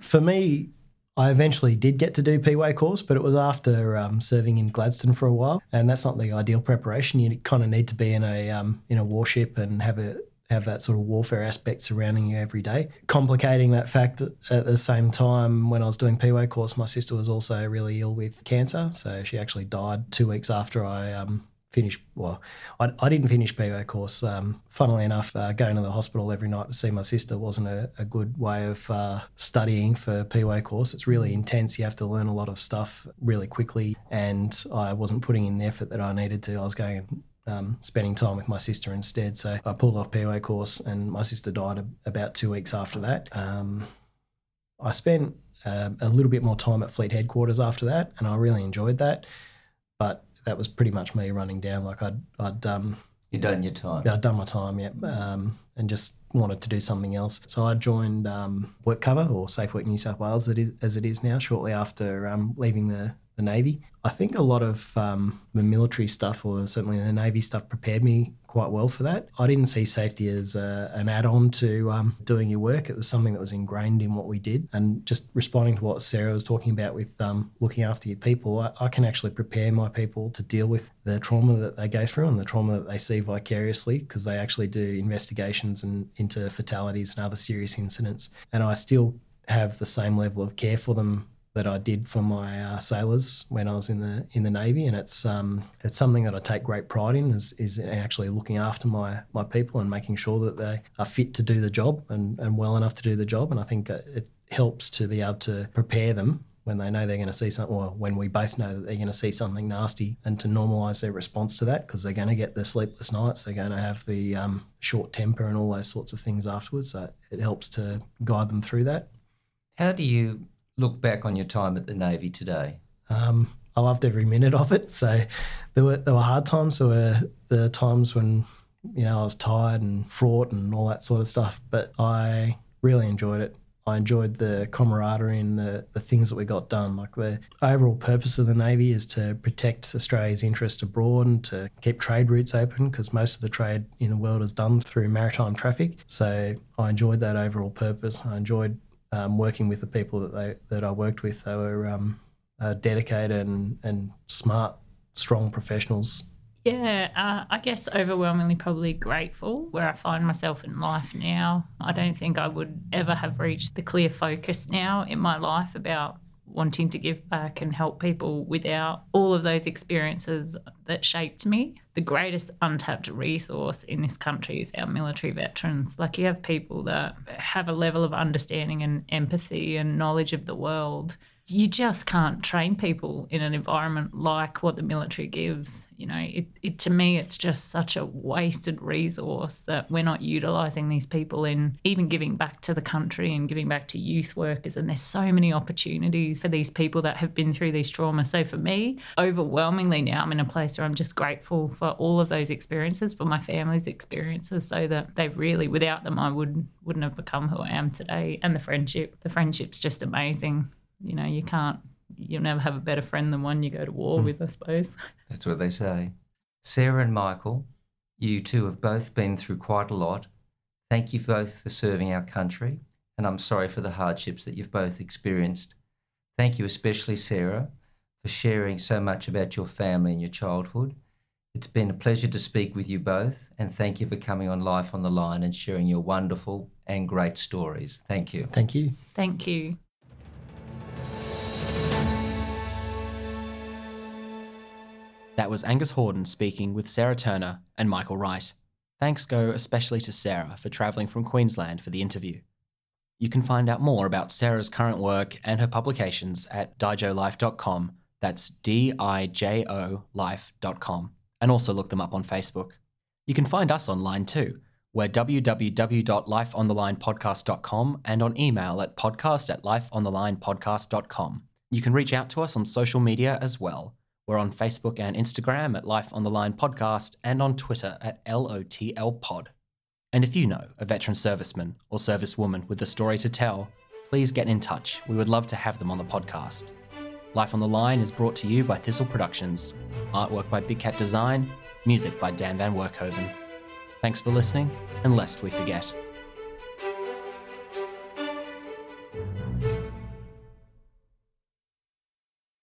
For me, I eventually did get to do PWO course, but it was after um, serving in Gladstone for a while, and that's not the ideal preparation. You kind of need to be in a um, in a warship and have a have that sort of warfare aspect surrounding you every day. Complicating that fact that at the same time, when I was doing PWO course, my sister was also really ill with cancer, so she actually died two weeks after I um, finish. Well, I, I didn't finish PWO course. Um, funnily enough, uh, going to the hospital every night to see my sister wasn't a, a good way of uh, studying for PWO course. It's really intense. You have to learn a lot of stuff really quickly, and I wasn't putting in the effort that I needed to. I was going um, spending time with my sister instead. So I pulled off PWO course, and my sister died a, about two weeks after that. Um, I spent uh, a little bit more time at Fleet Headquarters after that, and I really enjoyed that. But that was pretty much me running down. Like I'd, I'd um, you done your time. Yeah, I'd done my time, yeah, um, and just wanted to do something else. So I joined um, WorkCover or Safe Work New South Wales, as it is now, shortly after um, leaving the the Navy. I think a lot of um, the military stuff, or certainly the Navy stuff, prepared me quite well for that. I didn't see safety as a, an add on to um, doing your work. It was something that was ingrained in what we did. And just responding to what Sarah was talking about with um, looking after your people, I, I, can actually prepare my people to deal with the trauma that they go through and the trauma that they see vicariously because they actually do investigations and into fatalities and other serious incidents. And I still have the same level of care for them that I did for my uh, sailors when I was in the in the navy, and it's um, it's something that I take great pride in is, is actually looking after my my people and making sure that they are fit to do the job and, and well enough to do the job. And I think it helps to be able to prepare them when they know they're going to see something, or when we both know that they're going to see something nasty, and to normalise their response to that because they're going to get the sleepless nights, they're going to have the um, short temper and all those sorts of things afterwards. So it helps to guide them through that. How do you look back on your time at the Navy today? Um, I loved every minute of it. So there were there were hard times. There were the times when you know I was tired and fraught and all that sort of stuff. But I really enjoyed it. I enjoyed the camaraderie and the, the things that we got done. Like the overall purpose of the Navy is to protect Australia's interest abroad and to keep trade routes open because most of the trade in the world is done through maritime traffic. So I enjoyed that overall purpose. I enjoyed um, working with the people that they that I worked with. They were um, uh, dedicated and, and smart, strong professionals. Yeah, uh, I guess overwhelmingly probably grateful where I find myself in life now. I don't think I would ever have reached the clear focus now in my life about wanting to give back and help people without all of those experiences that shaped me. The greatest untapped resource in this country is our military veterans. Like, you have people that have a level of understanding and empathy and knowledge of the world you just can't train people in an environment like what the military gives. You know, it, it to me, it's just such a wasted resource that we're not utilising these people in even giving back to the country and giving back to youth workers. And there's so many opportunities for these people that have been through these traumas. So for me, overwhelmingly now, I'm in a place where I'm just grateful for all of those experiences, for my family's experiences, so that they really, without them, I would wouldn't have become who I am today. And the friendship, the friendship's just amazing you know, you can't, you'll never have a better friend than one you go to war mm. with, I suppose. [laughs] That's what they say. Sarah and Michael, you two have both been through quite a lot. Thank you both for serving our country and I'm sorry for the hardships that you've both experienced. Thank you, especially Sarah, for sharing so much about your family and your childhood. It's been a pleasure to speak with you both, and thank you for coming on Life on the Line and sharing your wonderful and great stories. Thank you. Thank you. Thank you. That was Angus Horden speaking with Sarah Turner and Michael Wright. Thanks go especially to Sarah for travelling from Queensland for the interview. You can find out more about Sarah's current work and her publications at dijolife.com. That's D I J O life.com. And also look them up on Facebook. You can find us online too. We're www.lifeonthelinepodcast.com and on email at podcast at lifeonthelinepodcast.com. You can reach out to us on social media as well. We're on Facebook and Instagram at Life on the Line Podcast and on Twitter at LOTL Pod. And if you know a veteran serviceman or servicewoman with a story to tell, please get in touch. We would love to have them on the podcast. Life on the Line is brought to you by Thistle Productions, artwork by Big Cat Design, music by Dan Van Workhoven. Thanks for listening, and lest we forget.